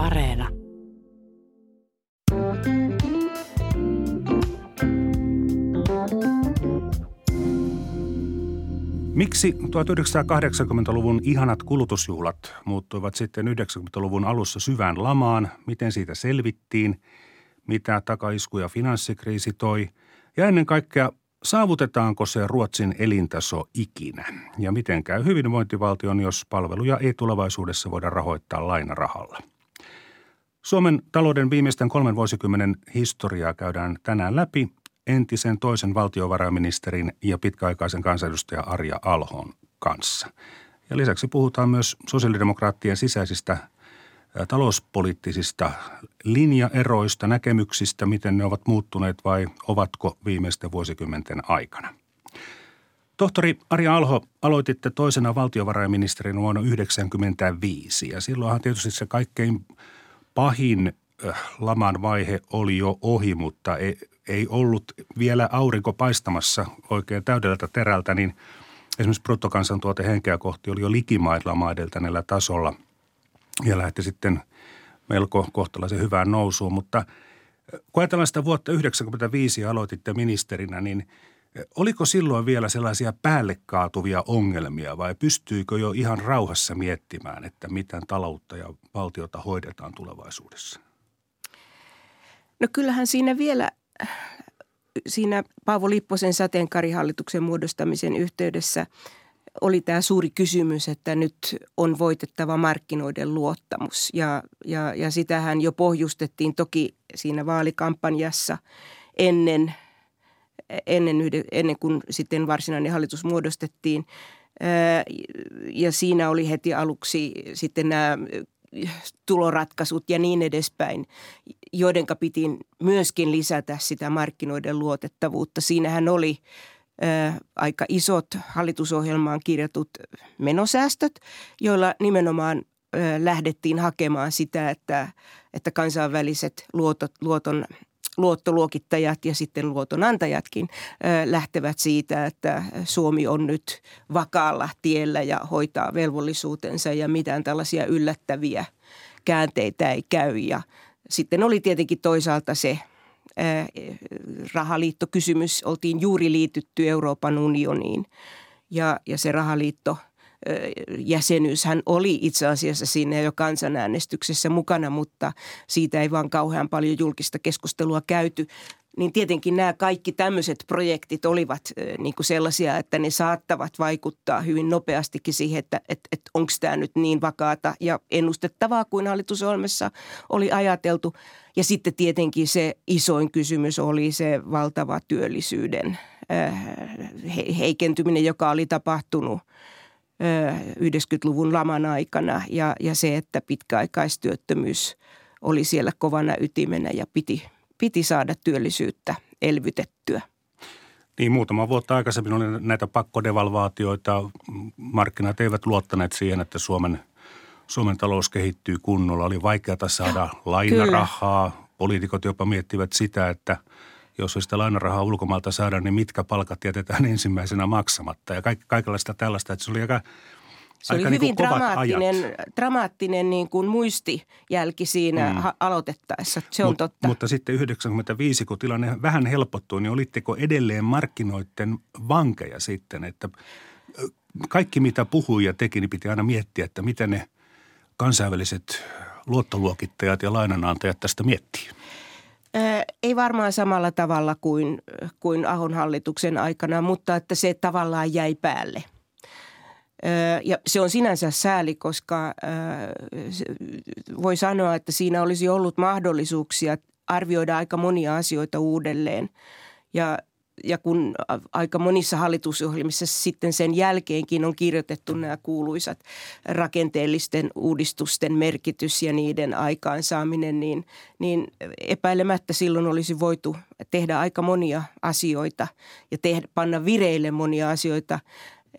Areena. Miksi 1980-luvun ihanat kulutusjuhlat muuttuivat sitten 90-luvun alussa syvään lamaan? Miten siitä selvittiin? Mitä takaiskuja finanssikriisi toi? Ja ennen kaikkea, saavutetaanko se Ruotsin elintaso ikinä? Ja miten käy hyvinvointivaltion, jos palveluja ei tulevaisuudessa voida rahoittaa lainarahalla? Suomen talouden viimeisten kolmen vuosikymmenen historiaa käydään tänään läpi entisen toisen valtiovarainministerin ja pitkäaikaisen kansanedustaja Arja Alhon kanssa. Ja lisäksi puhutaan myös sosiaalidemokraattien sisäisistä talouspoliittisista linjaeroista, näkemyksistä, miten ne ovat muuttuneet vai ovatko viimeisten vuosikymmenten aikana. Tohtori Arja Alho, aloititte toisena valtiovarainministerin vuonna 1995 ja silloinhan tietysti se kaikkein pahin laman vaihe oli jo ohi, mutta ei, ei ollut vielä aurinko paistamassa oikein täydeltä terältä, niin esimerkiksi bruttokansantuote henkeä kohti oli jo likimailla maadeltäneellä tasolla ja lähti sitten melko kohtalaisen hyvään nousuun. Mutta kun ajatellaan sitä vuotta 1995 ja aloititte ministerinä, niin oliko silloin vielä sellaisia päälle kaatuvia ongelmia vai pystyykö jo ihan rauhassa miettimään, että miten taloutta ja valtiota hoidetaan tulevaisuudessa? No kyllähän siinä vielä siinä Paavo Lipposen sateenkarihallituksen muodostamisen yhteydessä oli tämä suuri kysymys, että nyt on voitettava markkinoiden luottamus. Ja, ja, ja sitähän jo pohjustettiin toki siinä vaalikampanjassa ennen, ennen, ennen kuin sitten varsinainen hallitus muodostettiin. Ja siinä oli heti aluksi sitten nämä tuloratkaisut ja niin edespäin, joidenka piti myöskin lisätä sitä markkinoiden luotettavuutta. Siinähän oli aika isot hallitusohjelmaan kirjatut menosäästöt, joilla nimenomaan lähdettiin hakemaan sitä, että, että kansainväliset luotot, luoton luottoluokittajat ja sitten luotonantajatkin lähtevät siitä, että Suomi on nyt vakaalla tiellä ja hoitaa velvollisuutensa ja mitään tällaisia yllättäviä käänteitä ei käy. Ja sitten oli tietenkin toisaalta se rahaliittokysymys. Oltiin juuri liitytty Euroopan unioniin ja, ja se rahaliitto – jäsenyyshän oli itse asiassa siinä jo kansanäänestyksessä mukana, mutta siitä ei vaan kauhean paljon julkista keskustelua käyty. Niin tietenkin nämä kaikki tämmöiset projektit olivat niin kuin sellaisia, että ne saattavat vaikuttaa hyvin nopeastikin siihen, että, että, että onko tämä nyt niin vakaata ja ennustettavaa kuin hallitusohjelmassa oli ajateltu. Ja sitten tietenkin se isoin kysymys oli se valtava työllisyyden heikentyminen, joka oli tapahtunut – 90-luvun laman aikana ja, ja se, että pitkäaikaistyöttömyys oli siellä kovana ytimenä ja piti, piti saada työllisyyttä elvytettyä. Niin, muutama vuotta aikaisemmin oli näitä pakkodevalvaatioita. Markkinat eivät luottaneet siihen, että Suomen, Suomen talous kehittyy kunnolla. Oli vaikeata saada lainarahaa. Kyllä. Poliitikot jopa miettivät sitä, että – jos sitä lainarahaa ulkomailta saadaan, niin mitkä palkat jätetään ensimmäisenä maksamatta ja kaik, kaikenlaista tällaista. Että se oli aika, se aika oli niin hyvin dramaattinen, dramaattinen niin kuin muistijälki siinä mm. aloitettaessa, se on Mut, totta. Mutta sitten 95, kun tilanne vähän helpottui, niin olitteko edelleen markkinoiden vankeja sitten, että kaikki mitä puhui ja teki, niin piti aina miettiä, että miten ne kansainväliset luottoluokittajat ja lainanantajat tästä miettii. Ei varmaan samalla tavalla kuin, kuin Ahon hallituksen aikana, mutta että se tavallaan jäi päälle. Ja se on sinänsä sääli, koska voi sanoa, että siinä olisi ollut mahdollisuuksia arvioida aika monia asioita uudelleen. Ja ja kun aika monissa hallitusohjelmissa sitten sen jälkeenkin on kirjoitettu nämä kuuluisat rakenteellisten uudistusten merkitys ja niiden aikaansaaminen, niin, niin epäilemättä silloin olisi voitu tehdä aika monia asioita ja tehdä, panna vireille monia asioita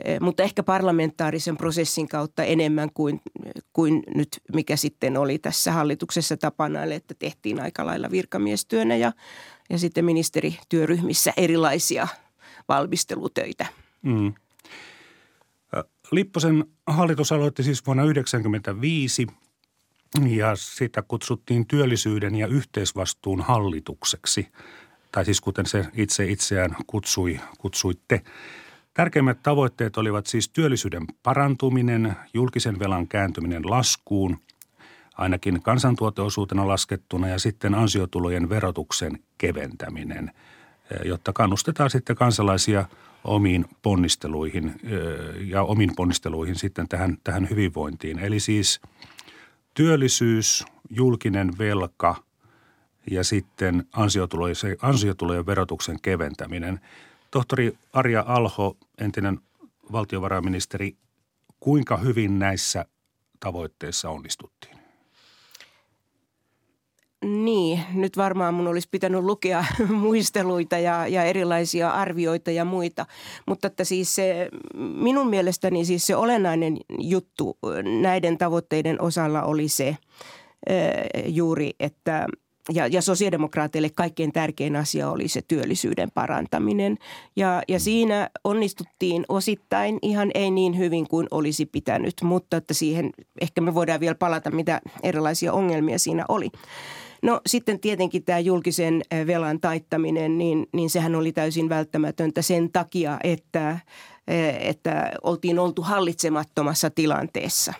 eh, mutta ehkä parlamentaarisen prosessin kautta enemmän kuin, kuin nyt, mikä sitten oli tässä hallituksessa tapana, että tehtiin aika lailla virkamiestyönä ja ja sitten ministerityöryhmissä erilaisia valmistelutöitä. Mm. Lipposen hallitus aloitti siis vuonna 1995 ja sitä kutsuttiin työllisyyden ja yhteisvastuun hallitukseksi, tai siis kuten se itse itseään kutsui, kutsuitte. Tärkeimmät tavoitteet olivat siis työllisyyden parantuminen, julkisen velan kääntyminen laskuun, ainakin kansantuoteosuutena laskettuna ja sitten ansiotulojen verotuksen keventäminen, jotta kannustetaan sitten kansalaisia omiin ponnisteluihin ja omiin ponnisteluihin sitten tähän, tähän hyvinvointiin. Eli siis työllisyys, julkinen velka ja sitten ansiotulojen, ansiotulojen verotuksen keventäminen – Tohtori Arja Alho, entinen valtiovarainministeri, kuinka hyvin näissä tavoitteissa onnistuttiin? Niin, nyt varmaan mun olisi pitänyt lukea muisteluita ja, ja erilaisia arvioita ja muita. Mutta että siis se, minun mielestäni siis se olennainen juttu näiden tavoitteiden osalla oli se juuri, että – ja, ja sosiaalidemokraateille kaikkein tärkein asia oli se työllisyyden parantaminen. Ja, ja siinä onnistuttiin osittain ihan ei niin hyvin kuin olisi pitänyt, mutta että siihen ehkä me voidaan vielä palata, mitä erilaisia ongelmia siinä oli. No sitten tietenkin tämä julkisen velan taittaminen, niin, niin sehän oli täysin välttämätöntä sen takia, että että oltiin oltu hallitsemattomassa tilanteessa.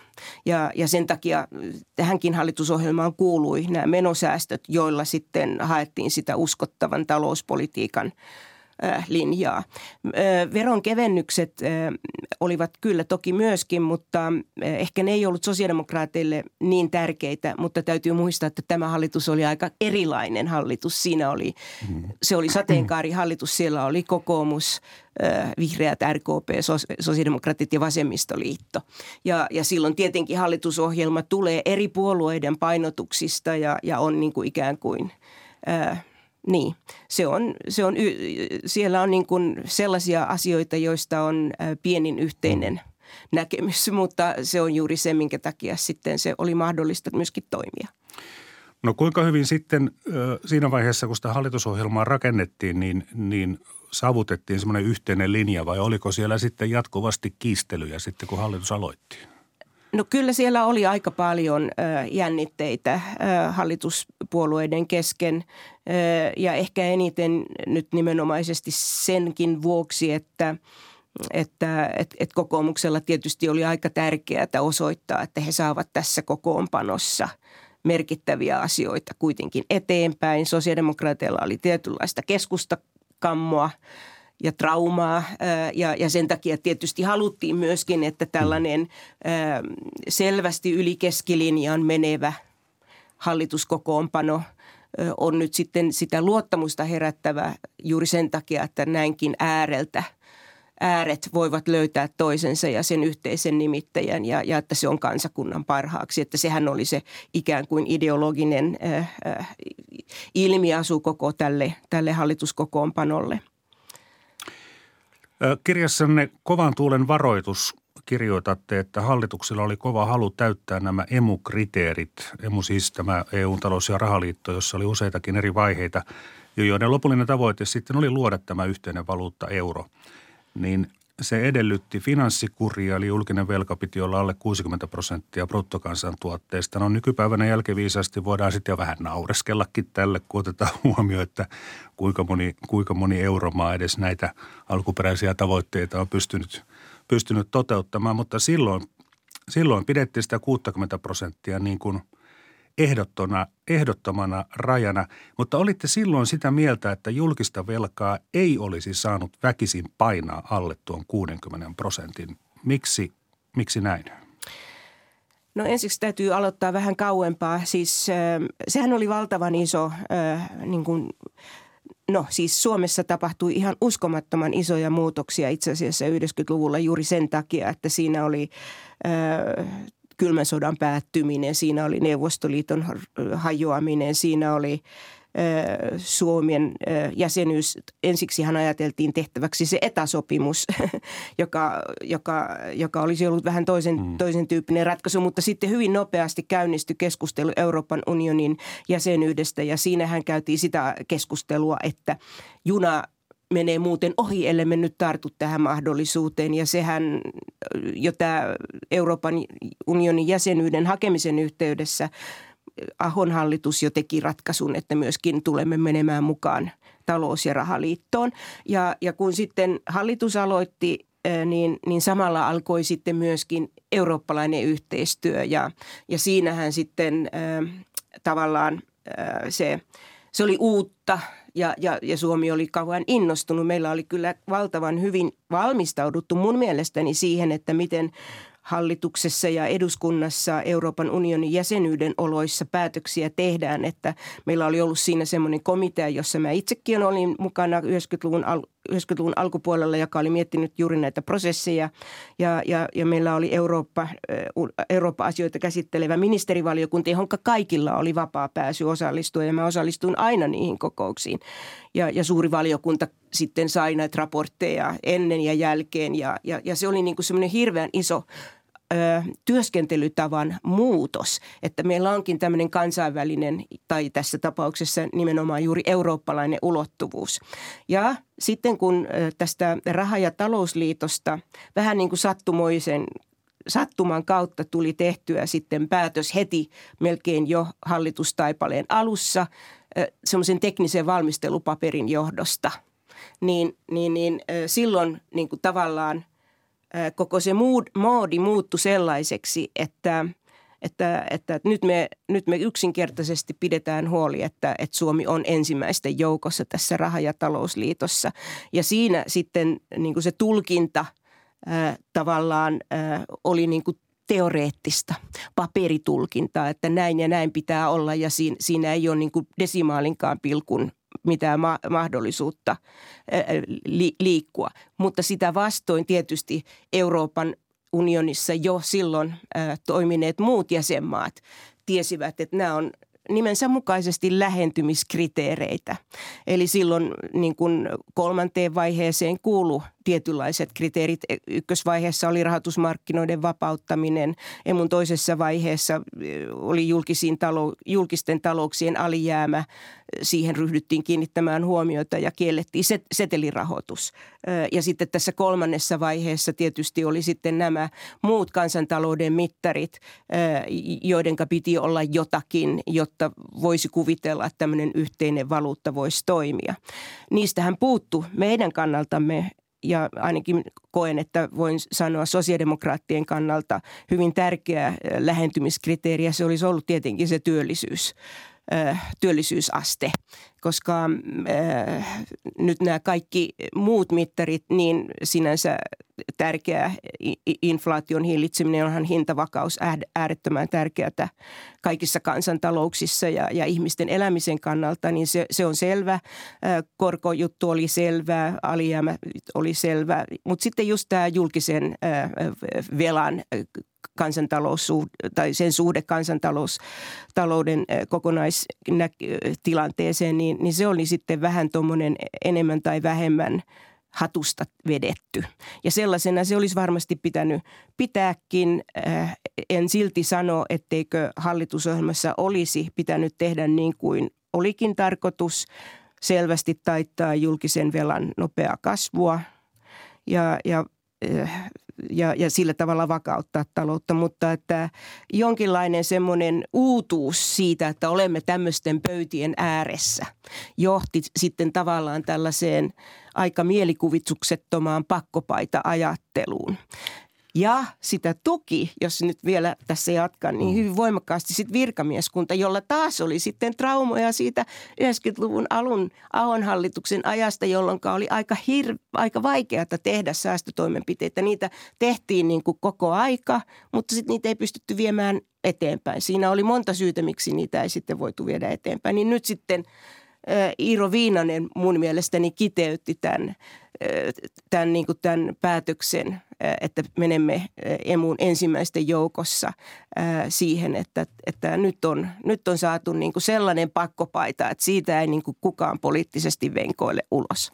Ja, ja sen takia tähänkin hallitusohjelmaan kuului nämä menosäästöt, joilla sitten haettiin sitä uskottavan talouspolitiikan – linjaa. Veronkevennykset olivat kyllä toki myöskin, mutta ehkä ne ei ollut sosiaalidemokraateille niin tärkeitä, mutta täytyy muistaa, että tämä hallitus oli aika erilainen hallitus. Siinä oli, se oli sateenkaarihallitus, siellä oli kokoomus, vihreät, RKP, sosiaalidemokraatit ja vasemmistoliitto. Ja, ja silloin tietenkin hallitusohjelma tulee eri puolueiden painotuksista ja, ja on niin kuin ikään kuin – niin, se on, se on, siellä on niin kuin sellaisia asioita, joista on pienin yhteinen näkemys, mutta se on juuri se, minkä takia sitten se oli mahdollista myöskin toimia. No kuinka hyvin sitten siinä vaiheessa, kun sitä hallitusohjelmaa rakennettiin, niin, niin saavutettiin semmoinen yhteinen linja vai oliko siellä sitten jatkuvasti kiistelyjä sitten, kun hallitus aloitti? No kyllä siellä oli aika paljon jännitteitä hallituspuolueiden kesken ja ehkä eniten nyt nimenomaisesti senkin vuoksi, että että et, et kokoomuksella tietysti oli aika tärkeää osoittaa, että he saavat tässä kokoonpanossa merkittäviä asioita kuitenkin eteenpäin. Sosiaalidemokraateilla oli tietynlaista keskustakammoa ja traumaa ja, ja sen takia tietysti haluttiin myöskin, että tällainen selvästi yli keskilinjan menevä hallituskokoonpano on nyt sitten sitä luottamusta herättävä juuri sen takia, että näinkin ääreltä ääret voivat löytää toisensa ja sen yhteisen nimittäjän ja, ja että se on kansakunnan parhaaksi. Että sehän oli se ikään kuin ideologinen äh, äh, ilmiasu koko tälle, tälle hallituskokoonpanolle – Kirjassanne Kovan tuulen varoitus kirjoitatte, että hallituksella oli kova halu täyttää nämä emu-kriteerit. Emu siis tämä EU-talous- ja rahaliitto, jossa oli useitakin eri vaiheita, joiden lopullinen tavoite sitten oli luoda tämä yhteinen valuutta euro. Niin se edellytti finanssikuria, eli julkinen velka piti olla alle 60 prosenttia bruttokansantuotteesta. No nykypäivänä jälkiviisaasti voidaan sitten jo vähän naureskellakin tälle, kun otetaan huomioon, että kuinka moni, kuinka moni euromaa edes näitä alkuperäisiä tavoitteita on pystynyt, pystynyt toteuttamaan. Mutta silloin, silloin pidettiin sitä 60 prosenttia niin kuin – ehdottona, ehdottomana rajana, mutta olitte silloin sitä mieltä, että julkista velkaa ei olisi saanut väkisin painaa alle tuon 60 prosentin. Miksi, miksi näin? No ensiksi täytyy aloittaa vähän kauempaa. Siis sehän oli valtavan iso niin kuin No siis Suomessa tapahtui ihan uskomattoman isoja muutoksia itse asiassa 90-luvulla juuri sen takia, että siinä oli kylmän sodan päättyminen, siinä oli Neuvostoliiton hajoaminen, siinä oli Suomen jäsenyys. Ensiksi hän ajateltiin tehtäväksi se etäsopimus, joka, joka, joka olisi ollut vähän toisen, mm. toisen tyyppinen ratkaisu, mutta sitten hyvin nopeasti käynnistyi keskustelu Euroopan unionin jäsenyydestä ja siinähän käytiin sitä keskustelua, että juna menee muuten ohi, ellei me nyt tartu tähän mahdollisuuteen. Ja sehän jo tämä Euroopan unionin jäsenyyden hakemisen yhteydessä Ahon hallitus jo teki ratkaisun, että myöskin tulemme menemään mukaan talous- ja rahaliittoon. Ja, ja kun sitten hallitus aloitti niin, niin samalla alkoi sitten myöskin eurooppalainen yhteistyö ja, ja siinähän sitten äh, tavallaan äh, se, se oli uutta ja, ja, ja Suomi oli kauan innostunut. Meillä oli kyllä valtavan hyvin valmistauduttu mun mielestäni siihen, että miten hallituksessa ja eduskunnassa Euroopan unionin jäsenyyden oloissa päätöksiä tehdään. Että meillä oli ollut siinä semmoinen komitea, jossa mä itsekin olin mukana 90-luvun, al- 90-luvun alkupuolella, joka oli miettinyt juuri näitä prosesseja. Ja, ja, ja meillä oli Eurooppa, Eurooppa-asioita käsittelevä ministerivaliokunta, johon kaikilla oli vapaa pääsy osallistua. Ja mä osallistuin aina niihin kokouksiin. Ja, ja suuri valiokunta sitten sai näitä raportteja ennen ja jälkeen. Ja, ja, ja se oli niin kuin semmoinen hirveän iso ö, työskentelytavan muutos, että meillä onkin tämmöinen kansainvälinen tai tässä tapauksessa nimenomaan juuri eurooppalainen ulottuvuus. Ja sitten kun tästä raha- ja talousliitosta vähän niin kuin sattumoisen sattuman kautta tuli tehtyä sitten päätös heti melkein jo hallitustaipaleen alussa semmoisen teknisen valmistelupaperin johdosta, niin, niin, niin silloin niin kuin tavallaan koko se mood, moodi muuttui sellaiseksi, että, että, että nyt, me, nyt me yksinkertaisesti pidetään huoli, että, että Suomi on ensimmäisten joukossa tässä raha- ja talousliitossa. Ja siinä sitten niin kuin se tulkinta tavallaan oli niin kuin teoreettista paperitulkintaa, että näin ja näin pitää olla ja siinä, siinä ei ole niin kuin desimaalinkaan pilkun mitään ma- mahdollisuutta li- liikkua. Mutta sitä vastoin tietysti Euroopan unionissa jo silloin toimineet muut jäsenmaat tiesivät, että nämä on nimensä mukaisesti lähentymiskriteereitä. Eli silloin niin kuin kolmanteen vaiheeseen kuulu tietynlaiset kriteerit. Ykkösvaiheessa oli rahoitusmarkkinoiden vapauttaminen, emun toisessa vaiheessa oli julkisiin talo, julkisten talouksien alijäämä. Siihen ryhdyttiin kiinnittämään huomiota ja kiellettiin set, setelirahoitus. Ja sitten tässä kolmannessa vaiheessa tietysti oli sitten nämä muut kansantalouden mittarit, joiden piti olla jotakin, jotta voisi kuvitella, että tämmöinen yhteinen valuutta voisi toimia. Niistähän puuttu meidän kannaltamme ja ainakin koen, että voin sanoa sosiaalidemokraattien kannalta hyvin tärkeä lähentymiskriteeri ja se olisi ollut tietenkin se työllisyys työllisyysaste, koska äh, nyt nämä kaikki muut mittarit, niin sinänsä tärkeä inflaation hillitseminen, onhan hintavakaus äärettömän tärkeää kaikissa kansantalouksissa ja, ja ihmisten elämisen kannalta, niin se, se on selvä. Korkojuttu oli selvä, alijäämä oli selvä, mutta sitten just tämä julkisen velan kansantalous tai sen suhde kansantalouden kokonaistilanteeseen, niin, niin se oli sitten vähän tuommoinen enemmän tai vähemmän hatusta vedetty. Ja sellaisena se olisi varmasti pitänyt pitääkin. En silti sano, etteikö hallitusohjelmassa olisi pitänyt tehdä niin kuin olikin tarkoitus selvästi taittaa julkisen velan nopeaa kasvua ja, ja ja, ja sillä tavalla vakauttaa taloutta, mutta että jonkinlainen semmoinen uutuus siitä, että olemme tämmöisten pöytien ääressä, johti sitten tavallaan tällaiseen aika mielikuvituksettomaan pakkopaita-ajatteluun. Ja sitä tuki, jos nyt vielä tässä jatkan, niin mm. hyvin voimakkaasti sitten virkamieskunta, jolla taas oli sitten traumoja siitä 90-luvun alun Ahon hallituksen ajasta, jolloin oli aika, hir- aika vaikeaa tehdä säästötoimenpiteitä. Niitä tehtiin niin kuin koko aika, mutta sitten niitä ei pystytty viemään eteenpäin. Siinä oli monta syytä, miksi niitä ei sitten voitu viedä eteenpäin. Niin nyt sitten Iiro Viinanen mun mielestäni kiteytti tämän, tämän, niin kuin tämän päätöksen, että menemme emun ensimmäisten joukossa siihen, että, että nyt, on, nyt on saatu niin kuin sellainen pakkopaita, että siitä ei niin kuin kukaan poliittisesti venkoile ulos.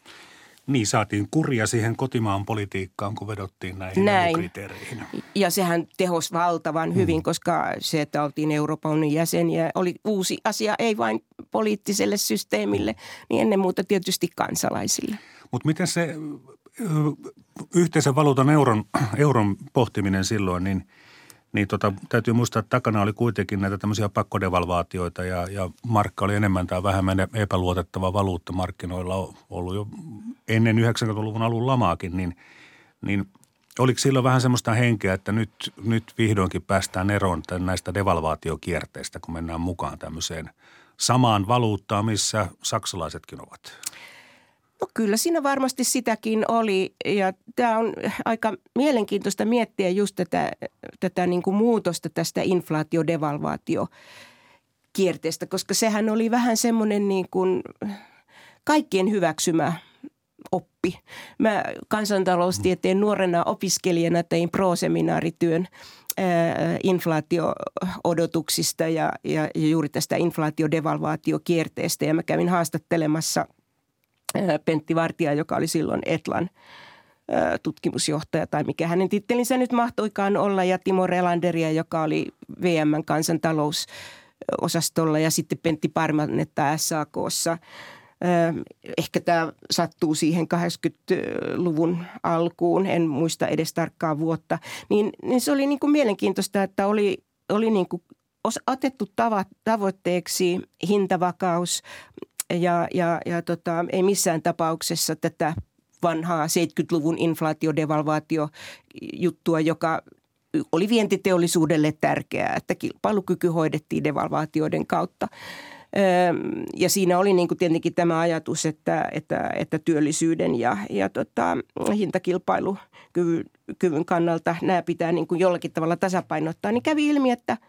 Niin, saatiin kuria siihen kotimaan politiikkaan, kun vedottiin näihin Näin. kriteereihin. Ja sehän tehos valtavan hyvin, mm. koska se, että oltiin Euroopan unionin jäseniä, oli uusi asia, ei vain poliittiselle systeemille, niin ennen muuta tietysti kansalaisille. Mutta miten se yhteisen valuutan euron, euron pohtiminen silloin, niin, niin tota, täytyy muistaa, että takana oli kuitenkin näitä tämmöisiä pakkodevalvaatioita ja, ja markka oli enemmän tai vähemmän epäluotettava valuutta markkinoilla ollut jo ennen 90-luvun alun lamaakin, niin, niin oliko silloin vähän semmoista henkeä, että nyt, nyt vihdoinkin päästään eroon näistä devalvaatiokierteistä, kun mennään mukaan tämmöiseen samaan valuuttaan, missä saksalaisetkin ovat? No kyllä siinä varmasti sitäkin oli ja tämä on aika mielenkiintoista miettiä just tätä, tätä niin kuin muutosta tästä inflaatiodevalvaatio kierteestä, koska sehän oli vähän semmoinen niin kuin kaikkien hyväksymä oppi. Mä kansantaloustieteen nuorena opiskelijana tein pro-seminaarityön inflaatio-odotuksista ja, ja, juuri tästä inflaatiodevalvaatiokierteestä ja mä kävin haastattelemassa – Pentti Vartija, joka oli silloin Etlan tutkimusjohtaja tai mikä hänen tittelinsä nyt mahtoikaan olla ja Timo Relanderia, joka oli VMn kansantalousosastolla ja sitten Pentti Parmanetta SAKssa. Ehkä tämä sattuu siihen 80-luvun alkuun, en muista edes tarkkaa vuotta. Niin, niin se oli niin kuin mielenkiintoista, että oli, oli niin kuin otettu tavoitteeksi hintavakaus, ja, ja, ja tota, ei missään tapauksessa tätä vanhaa 70-luvun inflaatiodevalvaatiojuttua, joka oli vientiteollisuudelle tärkeää, että kilpailukyky hoidettiin devalvaatioiden kautta. Ja siinä oli niin kuin tietenkin tämä ajatus, että, että, että työllisyyden ja, ja tota, hintakilpailukyvyn kannalta nämä pitää niin kuin jollakin tavalla tasapainottaa. Niin kävi ilmi, että –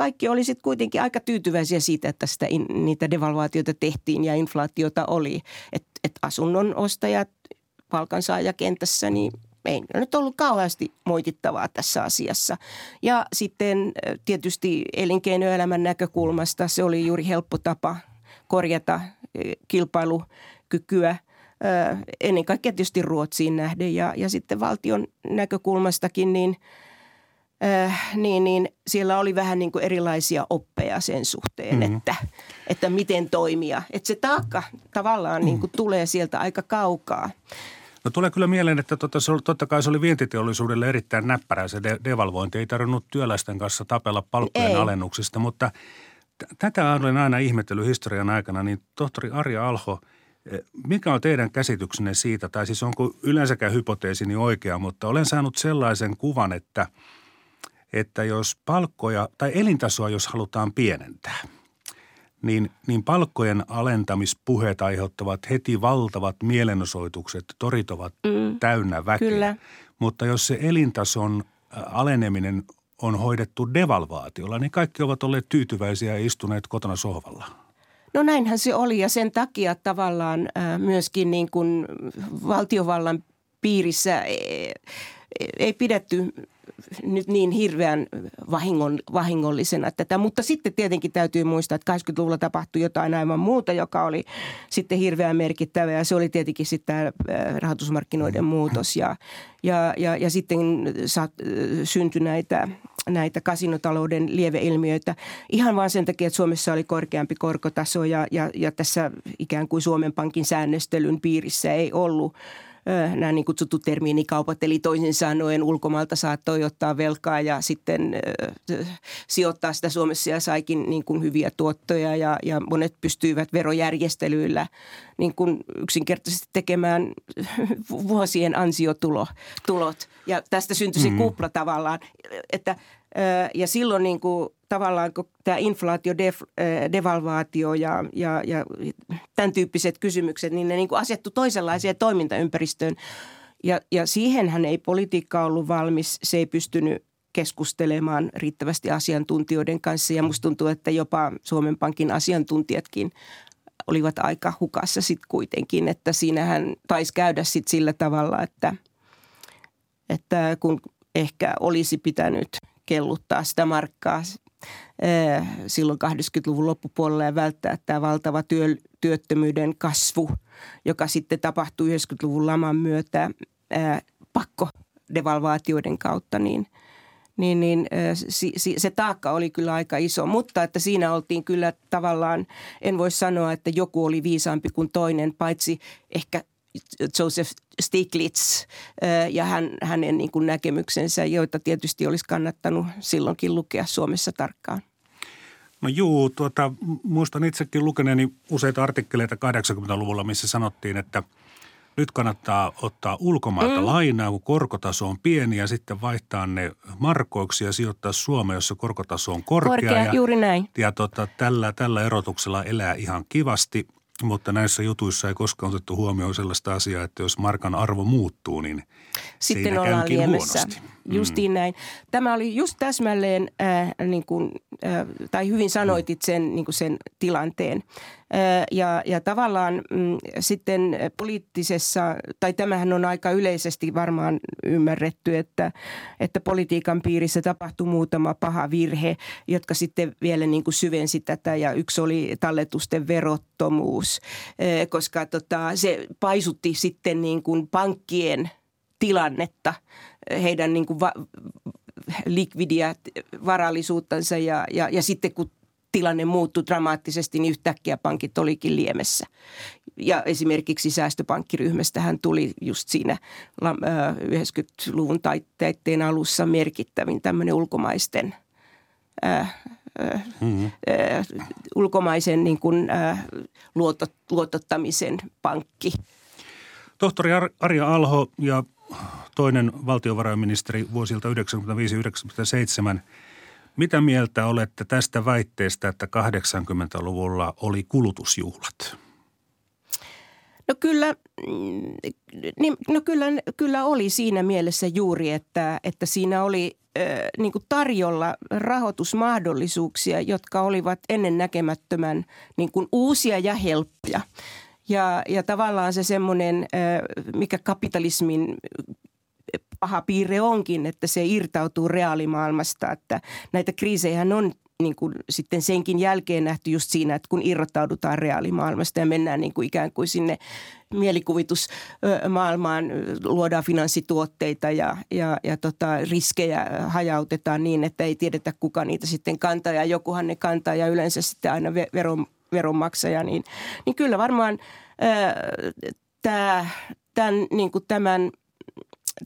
kaikki oli sitten kuitenkin aika tyytyväisiä siitä, että sitä in, niitä devalvaatioita tehtiin ja inflaatiota oli. Että et asunnon ostajat palkansaajakentässä, niin ei nyt ollut kauheasti moitittavaa tässä asiassa. Ja sitten tietysti elinkeinoelämän näkökulmasta se oli juuri helppo tapa korjata kilpailukykyä ennen kaikkea tietysti Ruotsiin nähden ja, ja sitten valtion näkökulmastakin niin – äh, niin, niin siellä oli vähän niin kuin erilaisia oppeja sen suhteen, mm-hmm. että, että miten toimia. Että se taakka tavallaan niin kuin tulee sieltä aika kaukaa. No tulee kyllä mieleen, että totta, se oli, totta kai se oli vientiteollisuudelle erittäin näppärä se de- devalvointi. Ei tarvinnut työläisten kanssa tapella palkkojen Ei. alennuksista, mutta t- tätä olen aina ihmetellyt historian aikana. Niin tohtori Arja Alho, eh, mikä on teidän käsityksenne siitä, tai siis onko yleensäkään hypoteesini oikea, mutta olen saanut sellaisen kuvan, että – että jos palkkoja tai elintasoa, jos halutaan pienentää, niin, niin palkkojen alentamispuheet aiheuttavat heti valtavat mielenosoitukset, torit ovat mm, täynnä väkeä. Kyllä. Mutta jos se elintason aleneminen on hoidettu devalvaatiolla, niin kaikki ovat olleet tyytyväisiä ja istuneet kotona sohvalla. No näinhän se oli ja sen takia tavallaan myöskin niin kuin valtiovallan piirissä ei pidetty nyt niin hirveän vahingon, vahingollisena tätä. Mutta sitten tietenkin täytyy muistaa, että 80-luvulla tapahtui jotain aivan muuta, joka oli sitten hirveän merkittävä ja se oli tietenkin sitten tämä rahoitusmarkkinoiden muutos ja, ja, ja, ja sitten syntyi näitä näitä kasinotalouden lieveilmiöitä ihan vain sen takia, että Suomessa oli korkeampi korkotaso ja, ja, ja tässä ikään kuin Suomen Pankin säännöstelyn piirissä ei ollut – nämä niin kutsutut termiinikaupat, eli toisin sanoen ulkomailta saattoi ottaa velkaa ja sitten sijoittaa sitä Suomessa ja saikin niin kuin hyviä tuottoja ja, ja monet pystyivät verojärjestelyillä niin kuin yksinkertaisesti tekemään vuosien ansiotulot. Ja tästä syntyi se mm-hmm. kupla tavallaan, että ja silloin niin kuin tavallaan kun tämä inflaatio, devalvaatio ja, ja, ja tämän tyyppiset kysymykset, niin ne niin kuin asettu toisenlaiseen toimintaympäristöön. Ja, ja siihenhän ei politiikka ollut valmis, se ei pystynyt keskustelemaan riittävästi asiantuntijoiden kanssa. Ja musta tuntuu, että jopa Suomen Pankin asiantuntijatkin olivat aika hukassa sitten kuitenkin, että siinähän taisi käydä sitten sillä tavalla, että, että kun ehkä olisi pitänyt kelluttaa sitä markkaa silloin 80-luvun loppupuolella ja välttää tämä valtava työ, työttömyyden kasvu, joka sitten tapahtui 90-luvun laman myötä ää, pakko devalvaatioiden kautta, niin, niin, niin si, se taakka oli kyllä aika iso. Mutta että siinä oltiin kyllä tavallaan, en voi sanoa, että joku oli viisaampi kuin toinen, paitsi ehkä Joseph Stiglitz ja hän, hänen niin kuin näkemyksensä, joita tietysti olisi kannattanut silloinkin lukea Suomessa tarkkaan. No juu, tuota, muistan itsekin lukeneeni useita artikkeleita 80-luvulla, missä sanottiin, että nyt kannattaa ottaa ulkomailta mm. lainaa, kun korkotaso on pieni ja sitten vaihtaa ne markoiksi ja sijoittaa Suomeen, jossa korkotaso on korkea. Korkea, ja, juuri näin. Ja tota, tällä, tällä erotuksella elää ihan kivasti – mutta näissä jutuissa ei koskaan otettu huomioon sellaista asiaa, että jos markan arvo muuttuu, niin Sitten ollaan liemessä. Huonosti. Justiin mm. näin. Tämä oli just täsmälleen, äh, niin kuin, äh, tai hyvin sanoitit sen, niin kuin sen tilanteen. Äh, ja, ja tavallaan mm, sitten poliittisessa, tai tämähän on aika yleisesti varmaan ymmärretty, että, että politiikan piirissä tapahtui muutama paha virhe, jotka sitten vielä niin kuin syvensi tätä. Ja yksi oli talletusten verottomuus, äh, koska tota, se paisutti sitten niin kuin pankkien – tilannetta, heidän niin kuin va- likvidiä varallisuuttansa ja, ja, ja sitten kun tilanne muuttui dramaattisesti, niin yhtäkkiä pankit olikin liemessä. Ja esimerkiksi säästöpankkiryhmästä hän tuli just siinä 90-luvun taitteen alussa merkittävin tämmöinen ulkomaisten äh, mm-hmm. äh, ulkomaisen niin kuin, äh, luotot, luotottamisen pankki. Tohtori Arja Alho ja toinen valtiovarainministeri vuosilta 1995-1997. Mitä mieltä olette tästä väitteestä, että 80-luvulla oli kulutusjuhlat? No kyllä, mm, niin, no kyllä, kyllä oli siinä mielessä juuri, että, että siinä oli äh, niin kuin tarjolla rahoitusmahdollisuuksia, jotka olivat ennen näkemättömän niin uusia ja helppoja. Ja, ja tavallaan se semmoinen, mikä kapitalismin paha piirre onkin, että se irtautuu reaalimaailmasta, että näitä kriisejä on niin kuin sitten senkin jälkeen nähty just siinä, että kun irrottaudutaan reaalimaailmasta ja mennään niin kuin ikään kuin sinne mielikuvitusmaailmaan, luodaan finanssituotteita ja, ja, ja tota, riskejä hajautetaan niin, että ei tiedetä kuka niitä sitten kantaa ja jokuhan ne kantaa ja yleensä sitten aina veron veronmaksaja, niin, niin kyllä varmaan tämä, tämän, niin kuin tämän,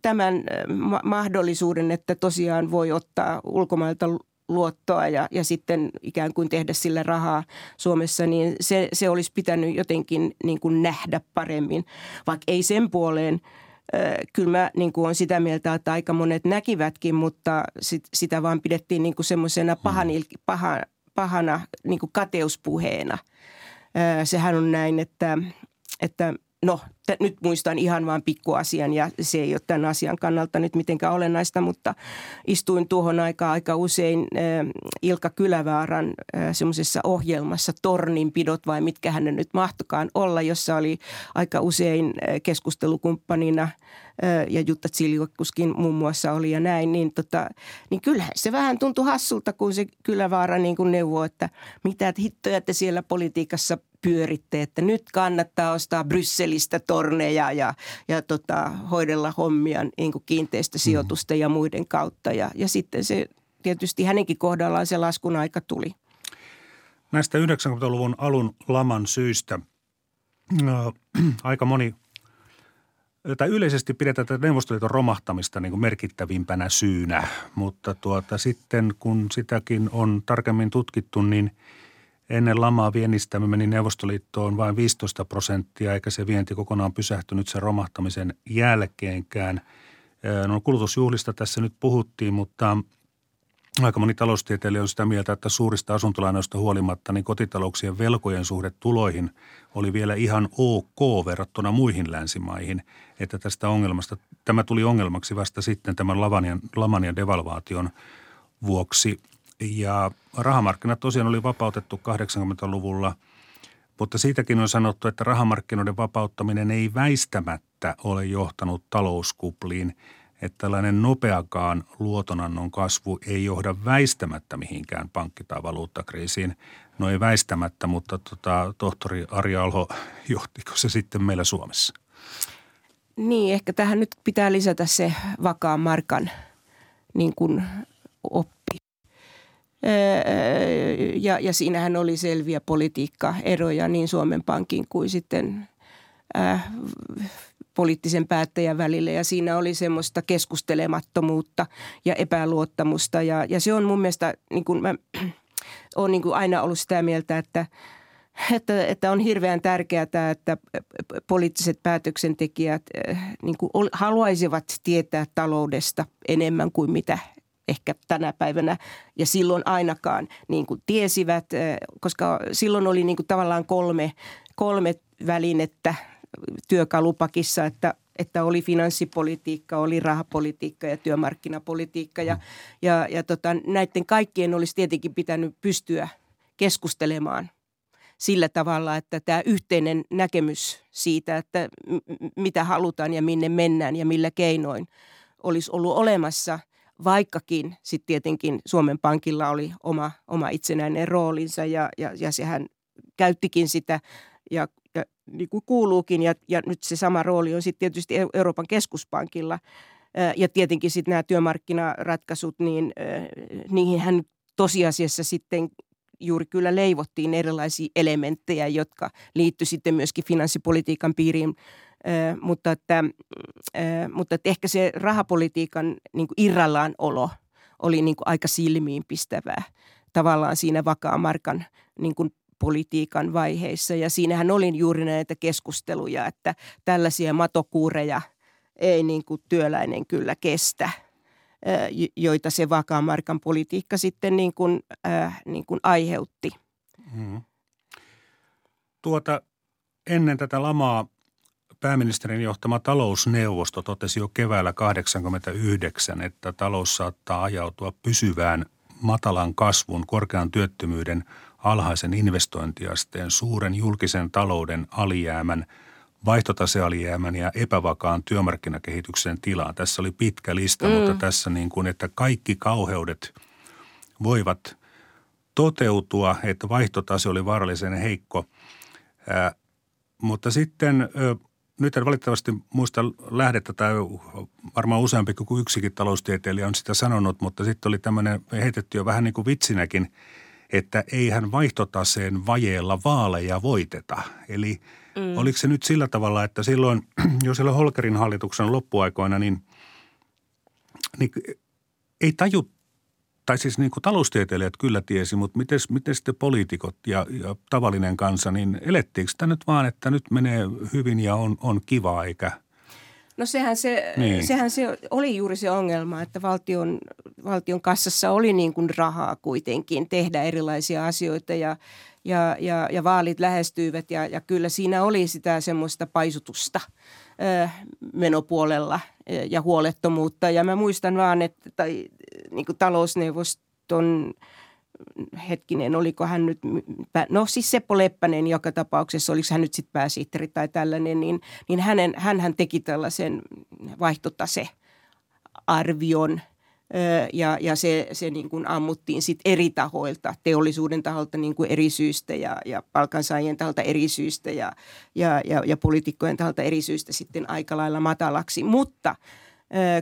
tämän ma- mahdollisuuden, että tosiaan voi ottaa ulkomailta luottoa ja, ja sitten ikään kuin tehdä sillä rahaa Suomessa, niin se, se olisi pitänyt jotenkin niin kuin nähdä paremmin, vaikka ei sen puoleen – kyllä mä niin kuin olen sitä mieltä, että aika monet näkivätkin, mutta sit, sitä vaan pidettiin niin kuin semmoisena pahan, hmm. pahan, pahana niin kuin kateuspuheena. Sehän on näin, että, että no nyt muistan ihan vain pikkuasian ja se ei ole tämän asian kannalta nyt mitenkään olennaista, mutta istuin tuohon aikaan aika usein äh, Ilka Kylävaaran äh, semmoisessa ohjelmassa Torninpidot vai mitkä hänen nyt mahtokaan olla, jossa oli aika usein äh, keskustelukumppanina – ja Jutta Tsiljokuskin muun muassa oli ja näin, niin, tota, niin kyllähän se vähän tuntui hassulta, kun se Kylävaara niin kuin neuvoi, että mitä hittoja te siellä politiikassa pyöritte, että nyt kannattaa ostaa Brysselistä torneja ja, ja tota, hoidella hommia niin kuin kiinteistösijoitusten mm. ja muiden kautta. Ja, ja sitten se tietysti hänenkin kohdallaan se laskun aika tuli. Näistä 90-luvun alun laman syistä äh, aika moni tai yleisesti pidetään tätä Neuvostoliiton romahtamista niin kuin merkittävimpänä syynä, mutta tuota, sitten kun sitäkin on tarkemmin tutkittu, niin ennen lamaa viennistämme meni Neuvostoliittoon vain 15 prosenttia, eikä se vienti kokonaan pysähtynyt sen romahtamisen jälkeenkään. No kulutusjuhlista tässä nyt puhuttiin, mutta Aika moni taloustieteilijä on sitä mieltä, että suurista asuntolainoista huolimatta niin kotitalouksien velkojen suhde tuloihin oli vielä ihan ok verrattuna muihin länsimaihin. Että tästä ongelmasta, tämä tuli ongelmaksi vasta sitten tämän laman ja, laman ja devalvaation vuoksi. Ja rahamarkkinat tosiaan oli vapautettu 80-luvulla, mutta siitäkin on sanottu, että rahamarkkinoiden vapauttaminen ei väistämättä ole johtanut talouskupliin – että tällainen nopeakaan luotonannon kasvu ei johda väistämättä mihinkään pankki- tai valuuttakriisiin. No ei väistämättä, mutta tota, tohtori Arja Alho, johtiko se sitten meillä Suomessa? Niin, ehkä tähän nyt pitää lisätä se vakaan markan niin kuin oppi. Ja, ja siinähän oli selviä politiikkaeroja niin Suomen Pankin kuin sitten äh, poliittisen päättäjän välillä. Ja siinä oli semmoista keskustelemattomuutta ja epäluottamusta. Ja, ja se on mun mielestä, niin kuin mä olen niin kuin aina ollut sitä mieltä, että, että, että on hirveän tärkeää, että poliittiset päätöksentekijät niin kuin haluaisivat tietää taloudesta enemmän kuin mitä ehkä tänä päivänä ja silloin ainakaan niin kuin tiesivät, koska silloin oli niin kuin tavallaan kolme, kolme välinettä työkalupakissa, että että oli finanssipolitiikka, oli rahapolitiikka ja työmarkkinapolitiikka. Ja, ja, ja tota, näiden kaikkien olisi tietenkin pitänyt pystyä keskustelemaan sillä tavalla, että tämä yhteinen näkemys siitä, että mitä halutaan ja minne mennään ja millä keinoin olisi ollut olemassa, vaikkakin sitten tietenkin Suomen Pankilla oli oma, oma itsenäinen roolinsa ja, ja, ja sehän käyttikin sitä ja ja niin kuin kuuluukin. Ja, ja nyt se sama rooli on sitten tietysti Euroopan keskuspankilla. Ja tietenkin sitten nämä työmarkkinaratkaisut, niin niihinhän tosiasiassa sitten juuri kyllä leivottiin erilaisia elementtejä, jotka liittyi sitten myöskin finanssipolitiikan piiriin. Mutta että, mutta että ehkä se rahapolitiikan niin kuin irrallaan olo oli niin kuin aika silmiinpistävää tavallaan siinä vakaa markan niin kuin politiikan vaiheissa. Ja siinähän oli juuri näitä keskusteluja, että tällaisia matokuureja ei niin kuin työläinen kyllä kestä, joita se vakaan markan politiikka sitten niin kuin, äh, niin kuin aiheutti. Hmm. Tuota, ennen tätä lamaa pääministerin johtama talousneuvosto totesi jo keväällä 1989, että talous saattaa ajautua pysyvään matalan kasvun, korkean työttömyyden – alhaisen investointiasteen, suuren julkisen talouden alijäämän, vaihtotasealijäämän ja epävakaan työmarkkinakehityksen tilaan. Tässä oli pitkä lista, mm. mutta tässä niin kuin, että kaikki kauheudet voivat toteutua, että vaihtotase oli vaarallisen heikko. Ää, mutta sitten ö, nyt en valitettavasti muista lähdettä tai varmaan useampi kuin yksikin taloustieteilijä on sitä sanonut, mutta sitten oli tämmöinen heitetty jo vähän niin kuin vitsinäkin – että eihän vaihtotaseen vajeella vaaleja voiteta. Eli mm. oliko se nyt sillä tavalla, että silloin, jo silloin Holkerin hallituksen loppuaikoina, niin, niin ei taju, tai siis niin kuin taloustieteilijät kyllä tiesi, mutta miten, miten sitten poliitikot ja, ja tavallinen kansa, niin elettiinkö sitä nyt vaan, että nyt menee hyvin ja on, on kiva eikä – No sehän se, niin. sehän se oli juuri se ongelma, että valtion, valtion kassassa oli niin kuin rahaa kuitenkin tehdä erilaisia asioita ja, ja, ja, ja vaalit lähestyivät ja, ja kyllä siinä oli sitä semmoista paisutusta menopuolella ja huolettomuutta. Ja mä muistan vaan, että tai, niin kuin talousneuvoston – hetkinen, oliko hän nyt, no siis Seppo Leppänen joka tapauksessa, oliko hän nyt sitten pääsihteeri tai tällainen, niin, niin hänen, hän teki tällaisen vaihtotase arvion ja, ja se, se niin kuin ammuttiin sitten eri tahoilta, teollisuuden taholta niin kuin eri syistä ja, ja palkansaajien taholta eri syistä ja, ja, ja, ja poliitikkojen taholta eri syistä sitten aika lailla matalaksi. Mutta –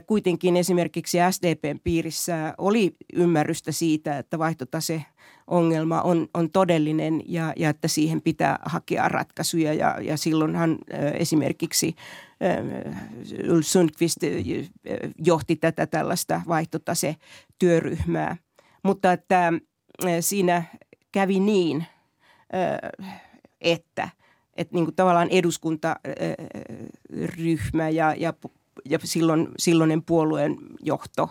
kuitenkin esimerkiksi SDPn piirissä oli ymmärrystä siitä, että vaihtotase ongelma on, on todellinen ja, ja että siihen pitää hakea ratkaisuja. Ja, ja silloinhan esimerkiksi Ulf Sundqvist johti tätä tällaista vaihtotase-työryhmää. Mutta että siinä kävi niin, että, että niin kuin tavallaan eduskuntaryhmä ja, ja ja silloin, silloinen puolueen johto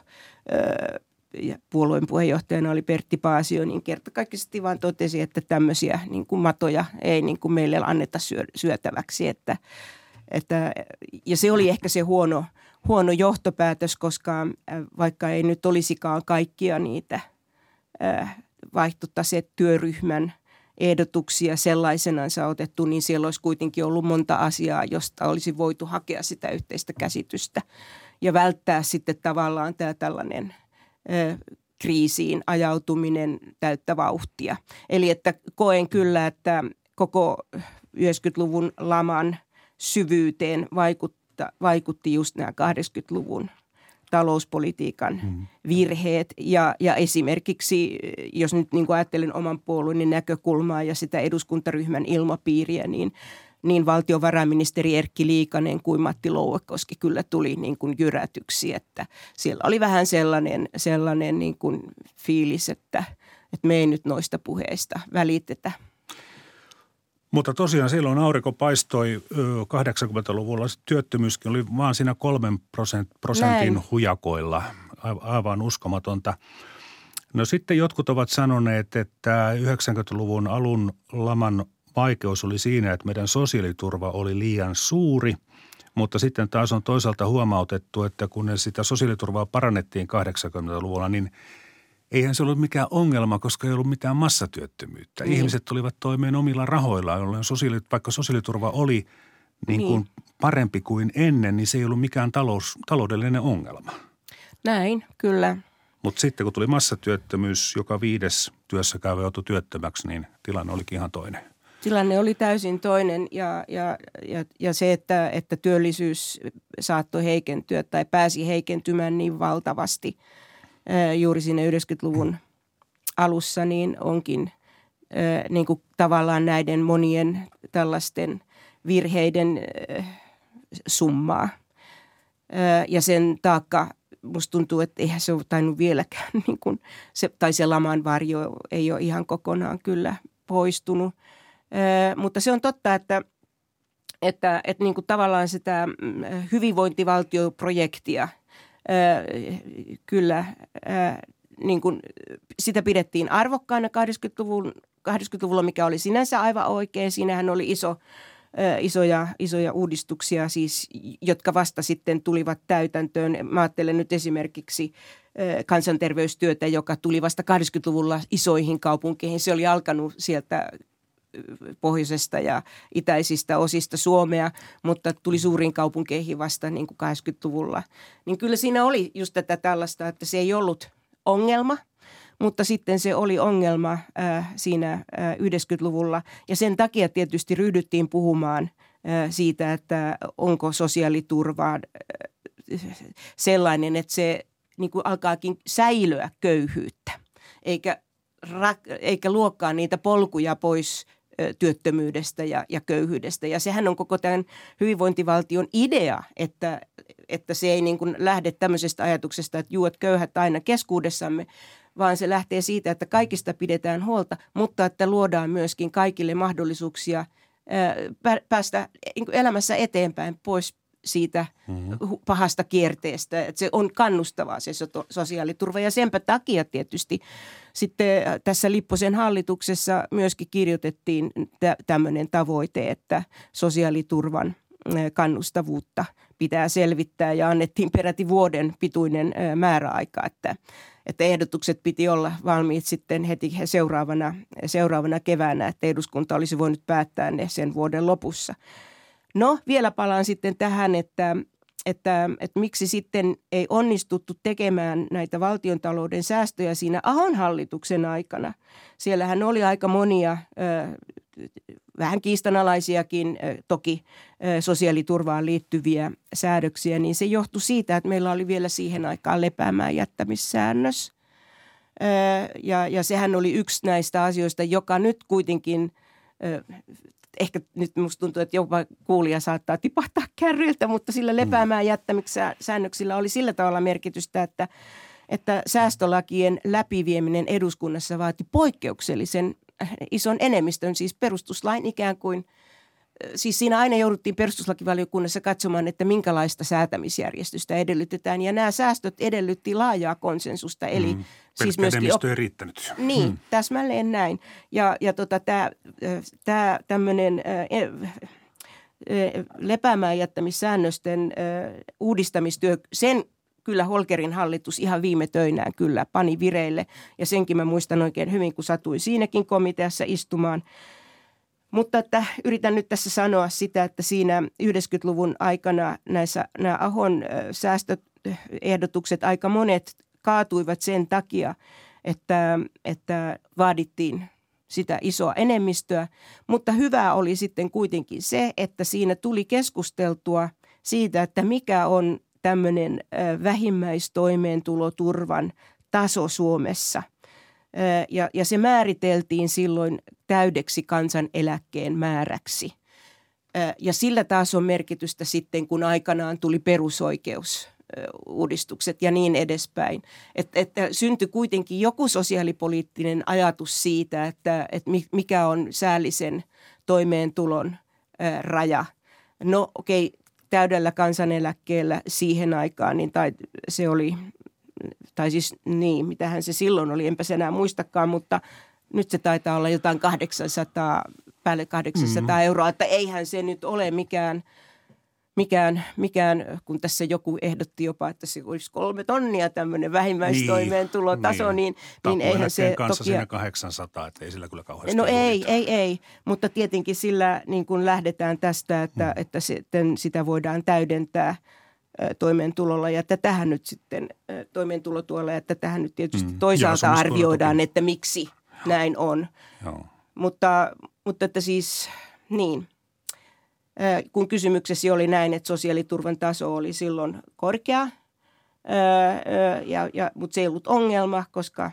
ja puolueen puheenjohtajana oli Pertti Paasio, niin kertakaikkisesti vaan totesi, että tämmöisiä niin kuin matoja ei niin kuin meille anneta syö, syötäväksi. Että, että, ja se oli ehkä se huono, huono johtopäätös, koska vaikka ei nyt olisikaan kaikkia niitä vaihtotaset työryhmän – ehdotuksia sellaisenansa otettu, niin siellä olisi kuitenkin ollut monta asiaa, josta olisi voitu hakea sitä yhteistä käsitystä ja välttää sitten tavallaan tämä tällainen ö, kriisiin ajautuminen täyttä vauhtia. Eli että koen kyllä, että koko 90-luvun laman syvyyteen vaikutta, vaikutti just nämä 80-luvun – talouspolitiikan mm. virheet. Ja, ja esimerkiksi, jos nyt niin kuin ajattelen oman puolueen näkökulmaa ja sitä eduskuntaryhmän ilmapiiriä, niin, niin valtiovarainministeri Erkki Liikanen kuin Matti Louekoski kyllä tuli niin kuin jyrätyksi, että siellä oli vähän sellainen, sellainen niin kuin fiilis, että, että me ei nyt noista puheista välitetä. Mutta tosiaan silloin aurinko paistoi 80-luvulla. Työttömyyskin oli vaan siinä kolmen prosentin Näin. hujakoilla. Aivan uskomatonta. No sitten jotkut ovat sanoneet, että 90-luvun alun laman vaikeus oli siinä, että meidän sosiaaliturva oli liian suuri, mutta sitten taas on toisaalta huomautettu, että kun sitä sosiaaliturvaa parannettiin 80-luvulla, niin eihän se ollut mikään ongelma, koska ei ollut mitään massatyöttömyyttä. Niin. Ihmiset tulivat toimeen omilla rahoillaan, jolloin sosiaali, vaikka sosiaaliturva oli niin kuin niin. parempi kuin ennen, niin se ei ollut mikään talous, taloudellinen ongelma. Näin, kyllä. Mutta sitten kun tuli massatyöttömyys, joka viides työssä käyvä joutui työttömäksi, niin tilanne olikin ihan toinen. Tilanne oli täysin toinen ja, ja, ja, ja se, että, että työllisyys saattoi heikentyä tai pääsi heikentymään niin valtavasti juuri sinne 90-luvun alussa, niin onkin niin kuin tavallaan näiden monien tällaisten virheiden summaa. Ja sen taakka musta tuntuu, että eihän se ole tainnut vieläkään, niin kuin se, tai se laman varjo ei ole ihan kokonaan kyllä poistunut. Mutta se on totta, että, että, että niin kuin tavallaan sitä mm, hyvinvointivaltioprojektia kyllä niin kuin sitä pidettiin arvokkaana 80-luvun, 80-luvulla, mikä oli sinänsä aivan oikein. Siinähän oli iso isoja, isoja uudistuksia siis, jotka vasta sitten tulivat täytäntöön. Mä ajattelen nyt esimerkiksi kansanterveystyötä, joka tuli vasta 80-luvulla isoihin kaupunkeihin. Se oli alkanut sieltä pohjoisesta ja itäisistä osista Suomea, mutta tuli suuriin kaupunkeihin vasta niin kuin 80-luvulla. Niin kyllä siinä oli just tätä tällaista, että se ei ollut ongelma – mutta sitten se oli ongelma äh, siinä äh, 90-luvulla ja sen takia tietysti ryhdyttiin puhumaan äh, siitä, että onko sosiaaliturva äh, sellainen, että se niin kuin alkaakin säilöä köyhyyttä eikä, rak- eikä luokkaa niitä polkuja pois työttömyydestä ja, ja köyhyydestä. Ja sehän on koko tämän hyvinvointivaltion idea, että, että se ei niin kuin lähde tämmöisestä ajatuksesta, että juot köyhät aina keskuudessamme, vaan se lähtee siitä, että kaikista pidetään huolta, mutta että luodaan myöskin kaikille mahdollisuuksia päästä niin elämässä eteenpäin pois siitä mm-hmm. pahasta kierteestä. Että se on kannustavaa se sosiaaliturva ja senpä takia tietysti sitten tässä Lipposen hallituksessa myöskin kirjoitettiin tämmöinen tavoite, että sosiaaliturvan kannustavuutta pitää selvittää ja annettiin peräti vuoden pituinen määräaika, että, että ehdotukset piti olla valmiit sitten heti seuraavana, seuraavana keväänä, että eduskunta olisi voinut päättää ne sen vuoden lopussa. No vielä palaan sitten tähän, että, että, että miksi sitten ei onnistuttu tekemään näitä valtiontalouden säästöjä siinä Ahon hallituksen aikana. Siellähän oli aika monia vähän kiistanalaisiakin toki sosiaaliturvaan liittyviä säädöksiä, niin se johtui siitä, että meillä oli vielä siihen aikaan lepäämään jättämissäännös. Ja, ja sehän oli yksi näistä asioista, joka nyt kuitenkin ehkä nyt musta tuntuu, että jopa kuulija saattaa tipahtaa kärryiltä, mutta sillä lepäämään jättämissäännöksillä oli sillä tavalla merkitystä, että, että säästölakien läpivieminen eduskunnassa vaati poikkeuksellisen ison enemmistön, siis perustuslain ikään kuin, siis siinä aina jouduttiin perustuslakivaliokunnassa katsomaan, että minkälaista säätämisjärjestystä edellytetään. Ja nämä säästöt edellytti laajaa konsensusta, eli mm. siis myöskin... Enemmistö ei riittänyt. Niin, mm. täsmälleen näin. Ja, ja tota, tämä, tämmöinen... lepäämään jättämissäännösten uudistamistyö, sen kyllä Holkerin hallitus ihan viime töinään kyllä pani vireille. Ja senkin mä muistan oikein hyvin, kun satuin siinäkin komiteassa istumaan. Mutta että yritän nyt tässä sanoa sitä, että siinä 90-luvun aikana näissä nämä Ahon säästöehdotukset aika monet kaatuivat sen takia, että, että vaadittiin sitä isoa enemmistöä. Mutta hyvää oli sitten kuitenkin se, että siinä tuli keskusteltua siitä, että mikä on tämmöinen vähimmäistoimeentuloturvan taso Suomessa. Ja, ja se määriteltiin silloin täydeksi kansaneläkkeen määräksi. Ja sillä taas on merkitystä sitten, kun aikanaan tuli perusoikeus uudistukset ja niin edespäin. Että, että syntyi kuitenkin joku sosiaalipoliittinen ajatus siitä, että, että mikä on säällisen toimeentulon raja. No okei, okay, täydellä kansaneläkkeellä siihen aikaan, niin tai se oli, tai siis niin, mitähän se silloin oli, enpä enää muistakaan, mutta nyt se taitaa olla jotain 800, päälle 800 mm. euroa, että eihän se nyt ole mikään – mikään, mikään, kun tässä joku ehdotti jopa, että se olisi kolme tonnia tämmöinen vähimmäistoimeentulotaso, niin, niin, niin eihän se kanssa toki... siinä 800, että ei sillä kyllä kauheasti No ei, ei, ei, mutta tietenkin sillä niin kuin lähdetään tästä, että, hmm. että sitten sitä voidaan täydentää toimeentulolla ja tähän nyt sitten toimeentulotuolla ja tähän nyt tietysti hmm. toisaalta arvioidaan, toki. että miksi näin on. Joo. Mutta, mutta että siis niin – kun kysymyksesi oli näin, että sosiaaliturvan taso oli silloin korkea, ja, ja, mutta se ei ollut ongelma, koska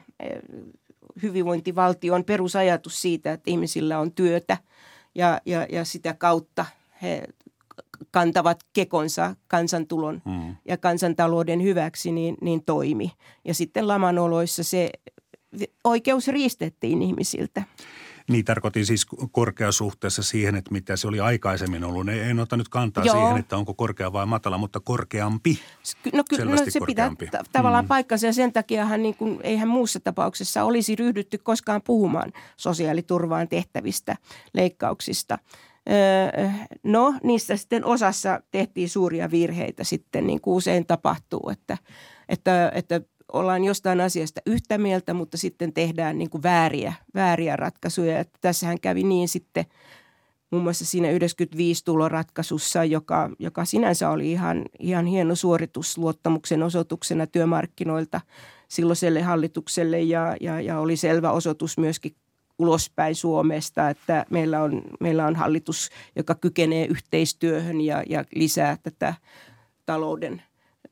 hyvinvointivaltion perusajatus siitä, että ihmisillä on työtä ja, ja, ja sitä kautta he kantavat kekonsa kansantulon mm. ja kansantalouden hyväksi, niin, niin toimi. Ja sitten laman oloissa se oikeus riistettiin ihmisiltä. Niin tarkoitin siis korkeasuhteessa siihen, että mitä se oli aikaisemmin ollut. En, en ota nyt kantaa Joo. siihen, että onko korkea vai matala, mutta korkeampi. No kyllä no se korkeampi. pitää tavallaan mm. paikkansa ja sen takiahan niin kuin, eihän muussa tapauksessa olisi ryhdytty koskaan puhumaan sosiaaliturvaan tehtävistä leikkauksista. No, niissä sitten osassa tehtiin suuria virheitä sitten, niin kuin usein tapahtuu, että, että, että ollaan jostain asiasta yhtä mieltä, mutta sitten tehdään niin kuin vääriä, vääriä ratkaisuja. Että tässähän kävi niin sitten muun muassa siinä 95 tuloratkaisussa, joka, joka sinänsä oli ihan, ihan hieno suoritus luottamuksen osoituksena työmarkkinoilta silloiselle hallitukselle ja, ja, ja oli selvä osoitus myöskin ulospäin Suomesta, että meillä on, meillä on hallitus, joka kykenee yhteistyöhön ja, ja lisää tätä talouden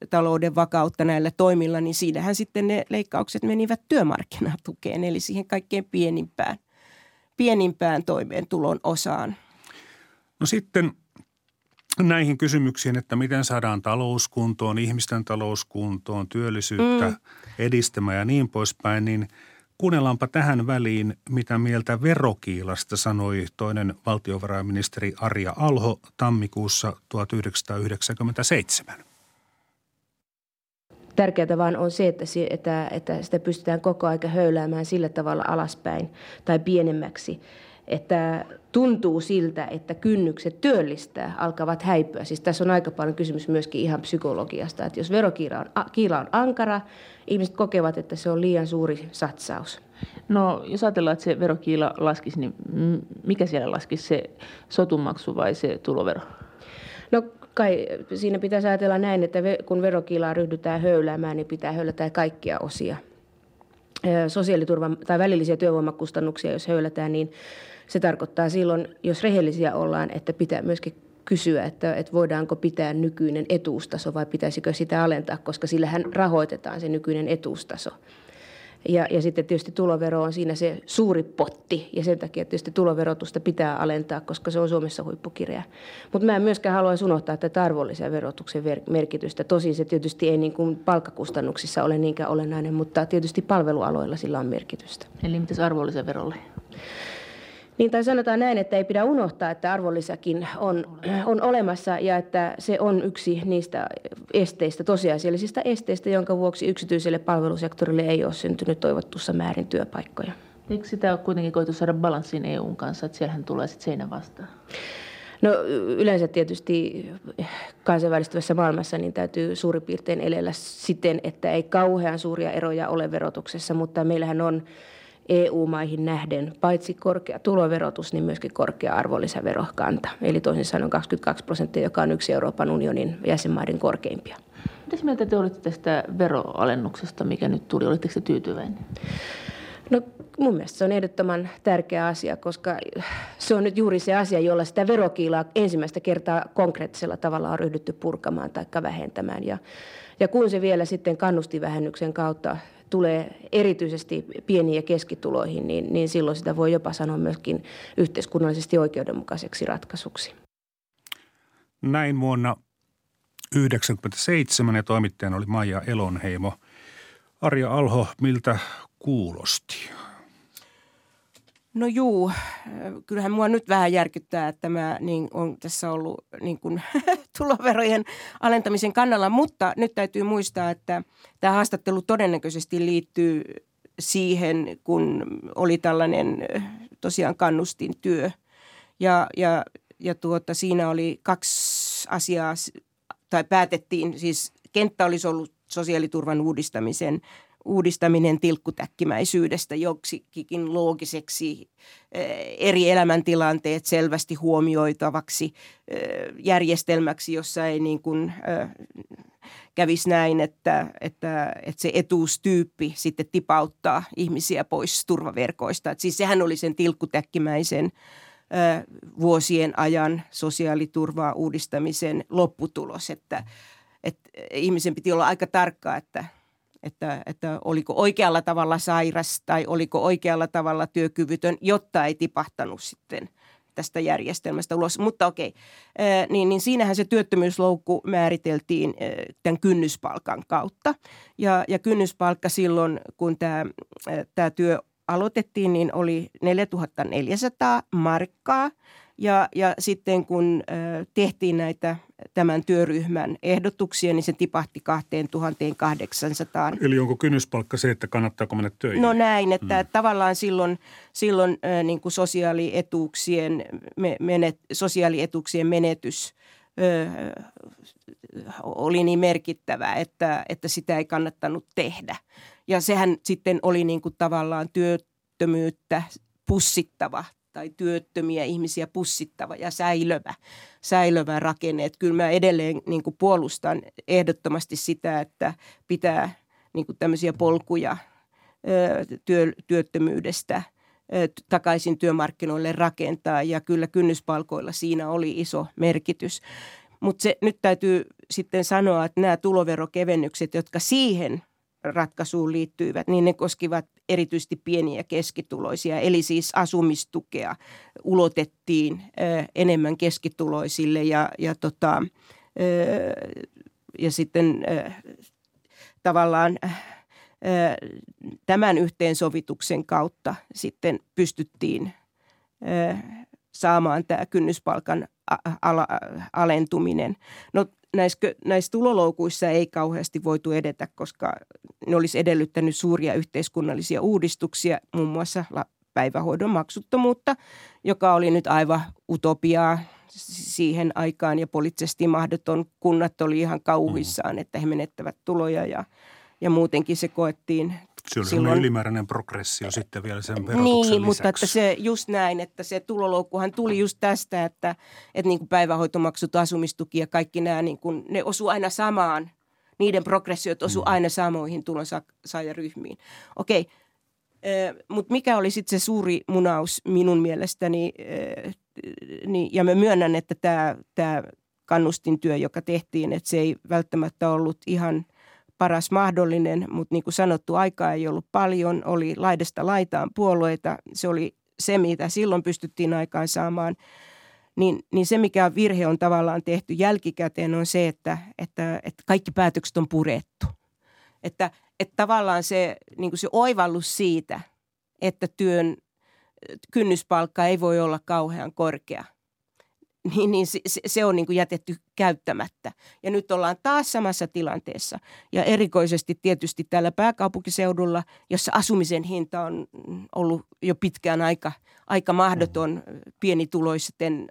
talouden vakautta näillä toimilla, niin siinähän sitten ne leikkaukset menivät työmarkkinatukeen, eli siihen kaikkein pienimpään, pienimpään toimeentulon osaan. No sitten näihin kysymyksiin, että miten saadaan talouskuntoon, ihmisten talouskuntoon, työllisyyttä mm. edistämään ja niin poispäin, niin kuunnellaanpa tähän väliin, mitä mieltä verokiilasta sanoi toinen valtiovarainministeri Arja Alho tammikuussa 1997. Tärkeää vaan on se, että, että, että sitä pystytään koko aika höyläämään sillä tavalla alaspäin tai pienemmäksi, että tuntuu siltä, että kynnykset työllistää alkavat häipyä. Siis tässä on aika paljon kysymys myöskin ihan psykologiasta, että jos verokiila on, kiila on ankara, ihmiset kokevat, että se on liian suuri satsaus. No jos ajatellaan, että se verokiila laskisi, niin mikä siellä laskisi, se sotumaksu vai se tulovero? No kai siinä pitäisi ajatella näin, että kun verokilaa ryhdytään höyläämään, niin pitää höylätä kaikkia osia. Sosiaaliturvan tai välillisiä työvoimakustannuksia, jos höylätään, niin se tarkoittaa silloin, jos rehellisiä ollaan, että pitää myöskin kysyä, että, että voidaanko pitää nykyinen etuustaso vai pitäisikö sitä alentaa, koska sillähän rahoitetaan se nykyinen etuustaso. Ja, ja sitten tietysti tulovero on siinä se suuri potti ja sen takia tietysti tuloverotusta pitää alentaa, koska se on Suomessa huippukireä. Mutta mä en myöskään halua unohtaa tätä arvonlisäverotuksen merkitystä. Tosin se tietysti ei niin kuin palkkakustannuksissa ole niinkään olennainen, mutta tietysti palvelualoilla sillä on merkitystä. Eli mitäs arvonlisäverolle? Niin tai sanotaan näin, että ei pidä unohtaa, että arvonlisäkin on, on olemassa ja että se on yksi niistä esteistä, tosiasiallisista esteistä, jonka vuoksi yksityiselle palvelusektorille ei ole syntynyt toivottussa määrin työpaikkoja. Eikö sitä ole kuitenkin koitu saada balanssiin EUn kanssa, että siellähän tulee sitten seinä vastaan? No yleensä tietysti kansainvälistyvässä maailmassa niin täytyy suurin piirtein elellä siten, että ei kauhean suuria eroja ole verotuksessa, mutta meillähän on EU-maihin nähden paitsi korkea tuloverotus, niin myöskin korkea arvonlisäverokanta. Eli toisin sanoen 22 prosenttia, joka on yksi Euroopan unionin jäsenmaiden korkeimpia. Mitä mieltä te olitte tästä veroalennuksesta, mikä nyt tuli? Olitteko te tyytyväinen? No mun mielestä se on ehdottoman tärkeä asia, koska se on nyt juuri se asia, jolla sitä verokiilaa ensimmäistä kertaa konkreettisella tavalla on ryhdytty purkamaan tai vähentämään. Ja, ja kun se vielä sitten kannustivähennyksen kautta tulee erityisesti pieniin ja keskituloihin, niin, niin silloin sitä voi jopa sanoa myöskin yhteiskunnallisesti oikeudenmukaiseksi ratkaisuksi. Näin vuonna 1997 ja toimittajana oli Maija Elonheimo. Arja Alho, miltä kuulosti? No juu, kyllähän mua nyt vähän järkyttää, että mä niin on tässä ollut niin kuin, tuloverojen alentamisen kannalla, mutta nyt täytyy muistaa, että tämä haastattelu todennäköisesti liittyy siihen, kun oli tällainen tosiaan kannustin työ. Ja, ja, ja tuota, siinä oli kaksi asiaa, tai päätettiin, siis kenttä olisi ollut sosiaaliturvan uudistamisen uudistaminen tilkkutäkkimäisyydestä joksikin loogiseksi eri elämäntilanteet selvästi huomioitavaksi järjestelmäksi, jossa ei niin kuin, kävisi näin, että, että, että se etuustyyppi sitten tipauttaa ihmisiä pois turvaverkoista. Et siis sehän oli sen tilkkutäkkimäisen vuosien ajan sosiaaliturvaa uudistamisen lopputulos, että, että ihmisen piti olla aika tarkka, että – että, että oliko oikealla tavalla sairas tai oliko oikealla tavalla työkyvytön, jotta ei tipahtanut sitten tästä järjestelmästä ulos. Mutta okei, niin, niin siinähän se työttömyysloukku määriteltiin tämän kynnyspalkan kautta. Ja, ja kynnyspalkka silloin, kun tämä, tämä työ aloitettiin, niin oli 4400 markkaa – ja, ja sitten kun tehtiin näitä tämän työryhmän ehdotuksia, niin se tipahti 2800. Eli onko kynnyspalkka se, että kannattaako mennä töihin? No näin, että mm. tavallaan silloin, silloin niin kuin sosiaalietuuksien, me, menet, sosiaalietuuksien menetys ö, oli niin merkittävä, että, että sitä ei kannattanut tehdä. Ja sehän sitten oli niin kuin tavallaan työttömyyttä pussittava tai työttömiä ihmisiä pussittava ja säilövä, säilövä rakenne. Että kyllä mä edelleen niin kuin puolustan ehdottomasti sitä, että pitää niin kuin tämmöisiä polkuja työ, työttömyydestä takaisin työmarkkinoille rakentaa ja kyllä kynnyspalkoilla siinä oli iso merkitys. Mutta nyt täytyy sitten sanoa, että nämä tuloverokevennykset, jotka siihen ratkaisuun liittyivät, niin ne koskivat erityisesti pieniä keskituloisia. Eli siis asumistukea ulotettiin enemmän keskituloisille ja, ja, tota, ja sitten tavallaan tämän yhteensovituksen kautta sitten pystyttiin saamaan tämä kynnyspalkan alentuminen. No näissä, näissä tuloloukuissa ei kauheasti voitu edetä, koska ne olisi edellyttänyt suuria yhteiskunnallisia uudistuksia, muun muassa päivähoidon maksuttomuutta, joka oli nyt aivan utopiaa siihen aikaan ja poliittisesti mahdoton. Kunnat oli ihan kauhuissaan, mm. että he menettävät tuloja ja, ja muutenkin se koettiin se oli silloin, ylimääräinen progressio sitten vielä sen verotuksen Niin, lisäksi. mutta että se just näin, että se tuloloukkuhan tuli just tästä, että, että niin kuin päivähoitomaksut, asumistuki ja kaikki nämä, niin kuin, ne osu aina samaan. Niiden progressiot osu mm. aina samoihin tulonsaajaryhmiin. Okei, mutta mikä oli sitten se suuri munaus minun mielestäni, niin, ja mä myönnän, että tämä kannustintyö, joka tehtiin, että se ei välttämättä ollut ihan – paras mahdollinen, mutta niin kuin sanottu, aikaa ei ollut paljon, oli laidasta laitaan puolueita, se oli se, mitä silloin pystyttiin aikaan saamaan. Niin, niin se, mikä virhe on tavallaan tehty jälkikäteen, on se, että, että, että kaikki päätökset on purettu. Että, että tavallaan se, niin kuin se oivallus siitä, että työn kynnyspalkka ei voi olla kauhean korkea – niin, niin se, se on niin kuin jätetty käyttämättä. Ja nyt ollaan taas samassa tilanteessa. Ja erikoisesti tietysti täällä pääkaupunkiseudulla, jossa asumisen hinta on ollut jo pitkään aika, aika mahdoton pienituloisten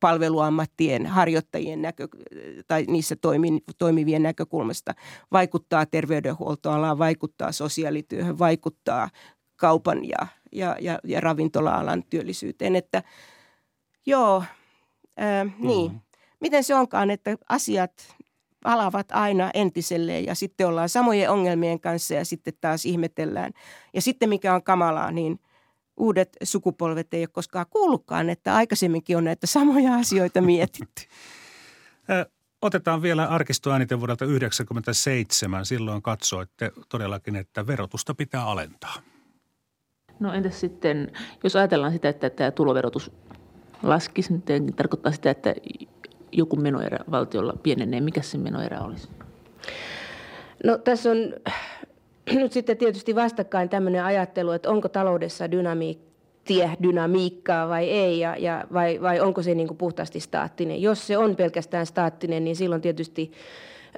palveluammattien harjoittajien näkö, tai niissä toimi, toimivien näkökulmasta vaikuttaa terveydenhuoltoalaan, vaikuttaa sosiaalityöhön, vaikuttaa kaupan ja, ja, ja, ja ravintola-alan työllisyyteen. Että joo, Ö, niin. Mm-hmm. Miten se onkaan, että asiat palavat aina entiselleen ja sitten ollaan samojen ongelmien kanssa ja sitten taas ihmetellään. Ja sitten mikä on kamalaa, niin uudet sukupolvet ei ole koskaan kuullutkaan, että aikaisemminkin on näitä samoja asioita mietitty. Otetaan vielä arkistoäänite vuodelta 1997. Silloin katsoitte todellakin, että verotusta pitää alentaa. No entäs sitten, jos ajatellaan sitä, että tämä tuloverotus laskisi, niin tarkoittaa sitä, että joku menoerä valtiolla pienenee, mikä se menoerä olisi? No tässä on nyt sitten tietysti vastakkain tämmöinen ajattelu, että onko taloudessa dynamiikka tie dynamiikkaa vai ei, ja, ja vai, vai onko se niin kuin puhtaasti staattinen. Jos se on pelkästään staattinen, niin silloin tietysti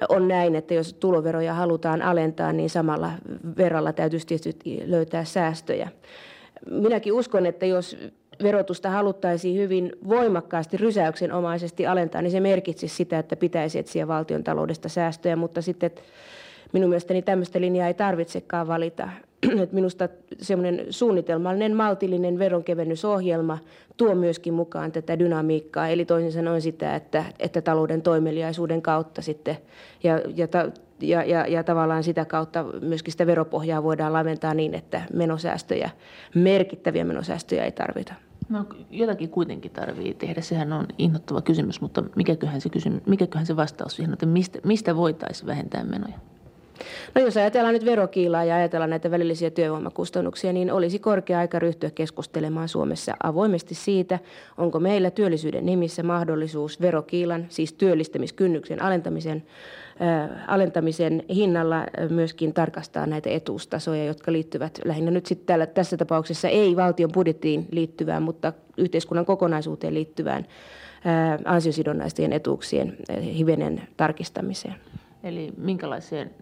on näin, että jos tuloveroja halutaan alentaa, niin samalla verralla täytyisi tietysti löytää säästöjä. Minäkin uskon, että jos verotusta haluttaisiin hyvin voimakkaasti rysäyksenomaisesti alentaa, niin se merkitsisi sitä, että pitäisi etsiä valtion taloudesta säästöjä, mutta sitten minun mielestäni tämmöistä linjaa ei tarvitsekaan valita. minusta semmoinen suunnitelmallinen, maltillinen veronkevennysohjelma tuo myöskin mukaan tätä dynamiikkaa, eli toisin sanoen sitä, että, että talouden toimeliaisuuden kautta sitten ja, ja, ja, ja, ja tavallaan sitä kautta myöskin sitä veropohjaa voidaan laventaa niin, että menosäästöjä, merkittäviä menosäästöjä ei tarvita. No jotakin kuitenkin tarvii tehdä, sehän on innoittava kysymys, mutta mikäköhän se, kysymys, mikäköhän se vastaus siihen, että mistä, mistä voitaisiin vähentää menoja? No jos ajatellaan nyt verokiilaa ja ajatellaan näitä välillisiä työvoimakustannuksia, niin olisi korkea aika ryhtyä keskustelemaan Suomessa avoimesti siitä, onko meillä työllisyyden nimissä mahdollisuus verokiilan, siis työllistämiskynnyksen alentamisen, äh, alentamisen hinnalla äh, myöskin tarkastaa näitä etuustasoja, jotka liittyvät lähinnä nyt sitten täällä, tässä tapauksessa ei valtion budjettiin liittyvään, mutta yhteiskunnan kokonaisuuteen liittyvään äh, ansiosidonnaisten etuuksien äh, hivenen tarkistamiseen. Eli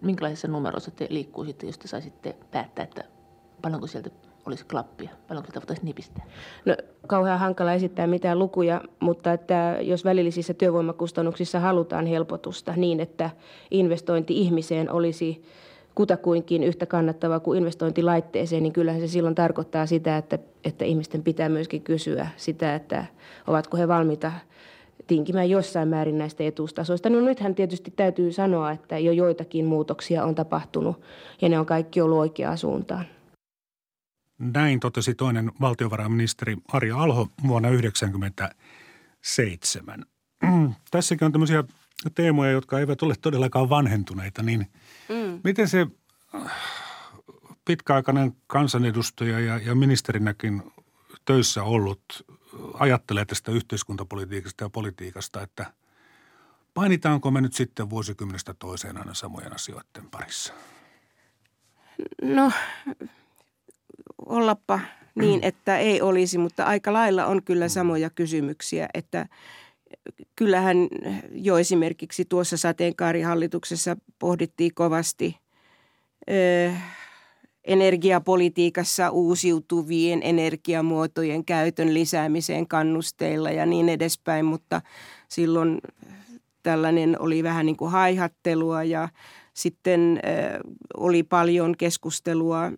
minkälaisessa numerossa te liikkuisitte, jos te saisitte päättää, että paljonko sieltä olisi klappia, paljonko sitä voitaisiin nipistää? No kauhean hankala esittää mitään lukuja, mutta että jos välillisissä työvoimakustannuksissa halutaan helpotusta niin, että investointi ihmiseen olisi kutakuinkin yhtä kannattavaa kuin investointi laitteeseen, niin kyllähän se silloin tarkoittaa sitä, että, että ihmisten pitää myöskin kysyä sitä, että ovatko he valmiita tinkimään jossain määrin näistä etuustasoista. No nythän tietysti täytyy sanoa, että jo joitakin muutoksia on tapahtunut ja ne on kaikki ollut oikeaan suuntaan. Näin totesi toinen valtiovarainministeri Arja Alho vuonna 1997. Tässäkin on tämmöisiä teemoja, jotka eivät ole todellakaan vanhentuneita, niin mm. miten se äh, pitkäaikainen kansanedustaja ja, ja ministerinäkin töissä ollut ajattelee tästä yhteiskuntapolitiikasta ja politiikasta, että painitaanko me nyt sitten vuosikymmenestä toiseen aina samojen asioiden parissa? No, ollappa niin, että ei olisi, mutta aika lailla on kyllä samoja kysymyksiä, että kyllähän jo esimerkiksi tuossa sateenkaarihallituksessa pohdittiin kovasti – energiapolitiikassa uusiutuvien energiamuotojen käytön lisäämiseen kannusteilla ja niin edespäin, mutta silloin tällainen oli vähän niin kuin haihattelua ja sitten äh, oli paljon keskustelua äh,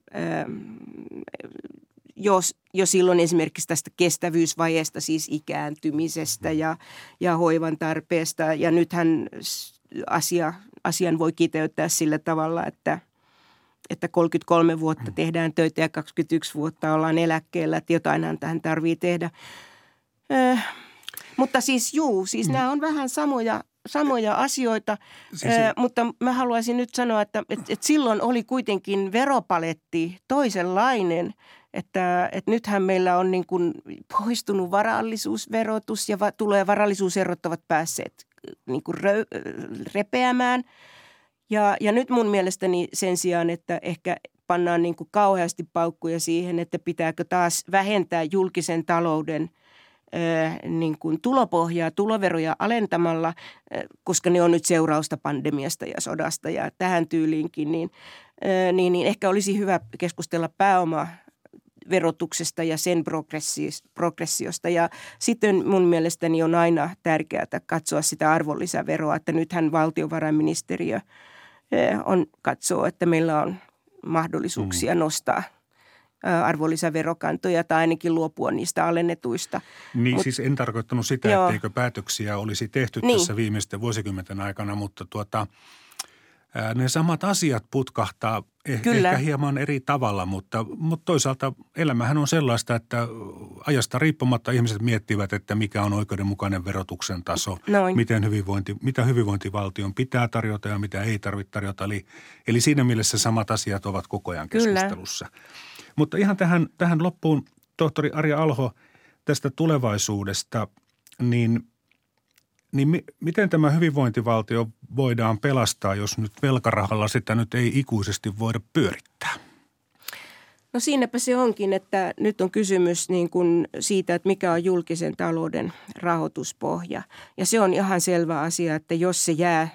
jos, jo silloin esimerkiksi tästä kestävyysvajeesta, siis ikääntymisestä ja, ja hoivan tarpeesta. Ja nythän asia, asian voi kiteyttää sillä tavalla, että – että 33 vuotta tehdään töitä ja 21 vuotta ollaan eläkkeellä, että jotainhan tähän tarvii tehdä. Äh, mutta siis juu, siis mm. nämä on vähän samoja, samoja asioita, siis, äh, mutta mä haluaisin nyt sanoa, että et, et silloin oli kuitenkin veropaletti toisenlainen, että, että nythän meillä on niin kuin poistunut varallisuusverotus ja va, tulee varallisuuserot ovat päässeet niin kuin rö, repeämään – ja, ja nyt mun mielestäni sen sijaan, että ehkä pannaan niin kuin kauheasti paukkuja siihen, että pitääkö taas vähentää julkisen talouden niin kuin tulopohjaa, tuloveroja alentamalla, koska ne on nyt seurausta pandemiasta ja sodasta ja tähän tyyliinkin, niin, niin, niin ehkä olisi hyvä keskustella pääoma verotuksesta ja sen progressiosta. Ja sitten mun mielestäni on aina tärkeää katsoa sitä arvonlisäveroa, että nythän valtiovarainministeriö – on katsoo, että meillä on mahdollisuuksia mm. nostaa arvonlisäverokantoja tai ainakin luopua niistä alennetuista. Niin Mut, siis en tarkoittanut sitä, joo. etteikö päätöksiä olisi tehty niin. tässä viimeisten vuosikymmenten aikana, mutta tuota – ne samat asiat putkahtaa eh- Kyllä. ehkä hieman eri tavalla, mutta, mutta toisaalta elämähän on sellaista, että ajasta riippumatta ihmiset miettivät, että mikä on oikeudenmukainen verotuksen taso, Noin. miten hyvinvointi, mitä hyvinvointivaltion pitää tarjota ja mitä ei tarvitse tarjota. Eli, eli siinä mielessä samat asiat ovat koko ajan keskustelussa. Kyllä. Mutta ihan tähän, tähän loppuun, tohtori Arja Alho, tästä tulevaisuudesta, niin Niin mi- miten tämä hyvinvointivaltio voidaan pelastaa, jos nyt velkarahalla sitä nyt ei ikuisesti voida pyörittää? No siinäpä se onkin, että nyt on kysymys niin kuin siitä, että mikä on julkisen talouden rahoituspohja. Ja se on ihan selvä asia, että jos se jää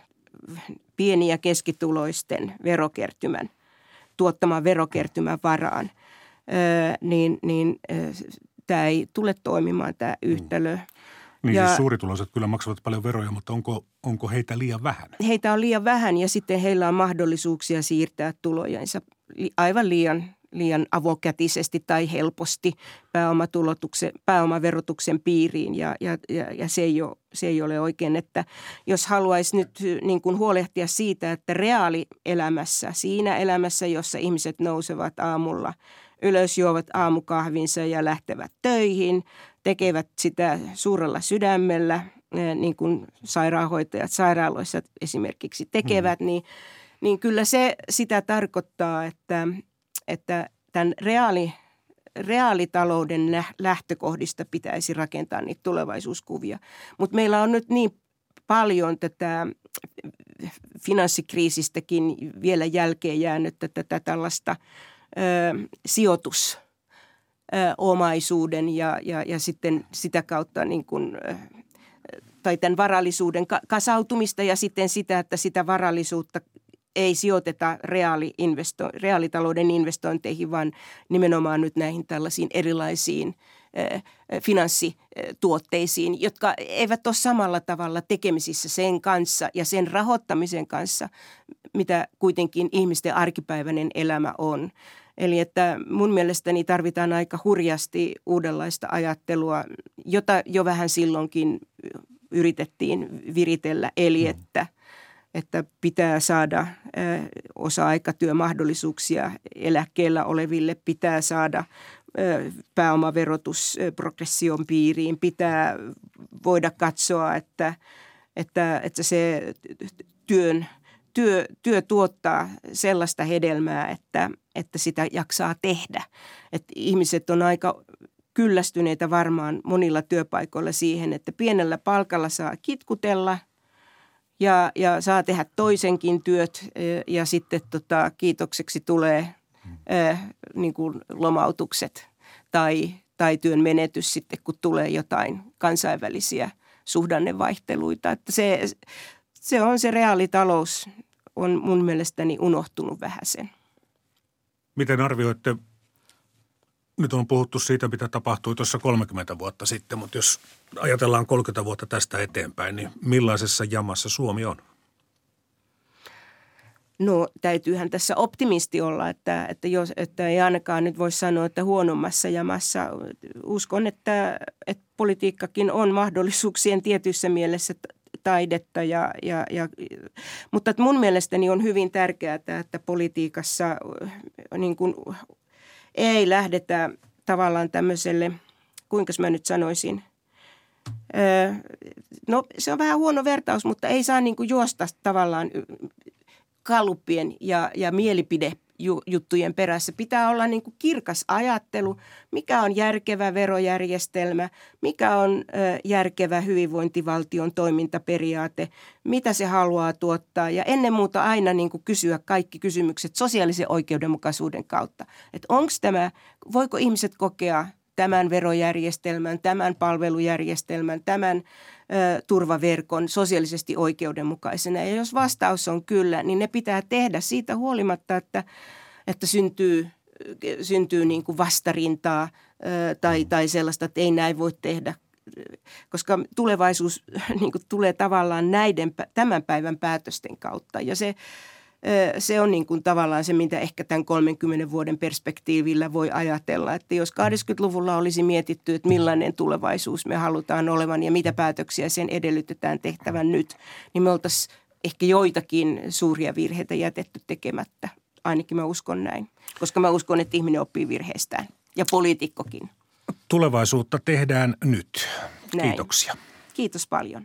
pieni- ja keskituloisten verokertymän, tuottaman verokertymän varaan, niin, niin tämä ei tule toimimaan tämä yhtälö. Mm. Niin ja, siis suurituloiset kyllä maksavat paljon veroja, mutta onko, onko heitä liian vähän? Heitä on liian vähän ja sitten heillä on mahdollisuuksia siirtää tulojensa aivan liian liian avokätisesti tai helposti pääomaverotuksen piiriin ja, ja, ja, ja se, ei ole, se ei ole oikein, että jos haluaisi nyt niin kuin huolehtia siitä, että reaalielämässä, siinä elämässä, jossa ihmiset nousevat aamulla ylös, juovat aamukahvinsa ja lähtevät töihin, tekevät sitä suurella sydämellä, niin kuin sairaanhoitajat sairaaloissa esimerkiksi tekevät, mm. niin, niin kyllä se sitä tarkoittaa, että – että tämän reaali, reaalitalouden lähtökohdista pitäisi rakentaa niitä tulevaisuuskuvia. Mutta meillä on nyt niin paljon tätä finanssikriisistäkin vielä jälkeen jäänyt tätä tällaista ö, sijoitus omaisuuden ja, ja, ja sitten sitä kautta niin kuin, tai tämän varallisuuden kasautumista ja sitten sitä, että sitä varallisuutta ei sijoiteta reaali investo, reaalitalouden investointeihin, vaan nimenomaan nyt näihin tällaisiin erilaisiin finanssituotteisiin, jotka eivät ole samalla tavalla tekemisissä sen kanssa ja sen rahoittamisen kanssa, mitä kuitenkin ihmisten arkipäiväinen elämä on. Eli että mun mielestäni tarvitaan aika hurjasti uudenlaista ajattelua, jota jo vähän silloinkin yritettiin viritellä, eli mm. että – että pitää saada osa-aikatyömahdollisuuksia eläkkeellä oleville, pitää saada pääomaverotus progression piiriin, pitää voida katsoa, että, että, että se työn, työ, työ tuottaa sellaista hedelmää, että, että sitä jaksaa tehdä. Että ihmiset on aika kyllästyneitä varmaan monilla työpaikoilla siihen, että pienellä palkalla saa kitkutella – ja, ja saa tehdä toisenkin työt e, ja sitten tota, kiitokseksi tulee äh, niin kuin lomautukset tai, tai työn menetys sitten, kun tulee jotain kansainvälisiä suhdannevaihteluita. Että se, se on se reaalitalous on mun mielestäni unohtunut vähän sen. Miten arvioitte nyt on puhuttu siitä, mitä tapahtui tuossa 30 vuotta sitten, mutta jos ajatellaan 30 vuotta tästä eteenpäin, niin millaisessa jamassa Suomi on? No täytyyhän tässä optimisti olla, että, että, jos, että ei ainakaan nyt voi sanoa, että huonommassa jamassa. Uskon, että, että politiikkakin on mahdollisuuksien tietyissä mielessä taidetta. Ja, ja, ja, mutta mun mielestäni on hyvin tärkeää, että politiikassa niin kuin ei lähdetä tavallaan tämmöiselle, kuinka mä nyt sanoisin, no se on vähän huono vertaus, mutta ei saa niin kuin juosta tavallaan kaluppien ja, ja mielipide juttujen perässä. Pitää olla niin kuin kirkas ajattelu, mikä on järkevä verojärjestelmä, mikä on ö, järkevä hyvinvointivaltion toimintaperiaate, mitä se haluaa tuottaa ja ennen muuta aina niin kuin kysyä kaikki kysymykset sosiaalisen oikeudenmukaisuuden kautta. Että onko tämä, voiko ihmiset kokea tämän verojärjestelmän, tämän palvelujärjestelmän, tämän turvaverkon sosiaalisesti oikeudenmukaisena. Ja jos vastaus on kyllä, niin ne pitää tehdä siitä huolimatta, että, että syntyy, syntyy niin kuin vastarintaa tai, tai sellaista, että ei näin voi tehdä koska tulevaisuus niin kuin, tulee tavallaan näiden tämän päivän päätösten kautta. Ja se, se on niin kuin tavallaan se, mitä ehkä tämän 30 vuoden perspektiivillä voi ajatella. Että jos 80-luvulla olisi mietitty, että millainen tulevaisuus me halutaan olevan ja mitä päätöksiä sen edellytetään tehtävän nyt, niin me oltaisiin ehkä joitakin suuria virheitä jätetty tekemättä. Ainakin mä uskon näin, koska mä uskon, että ihminen oppii virheestään ja poliitikkokin. Tulevaisuutta tehdään nyt. Näin. Kiitoksia. Kiitos paljon.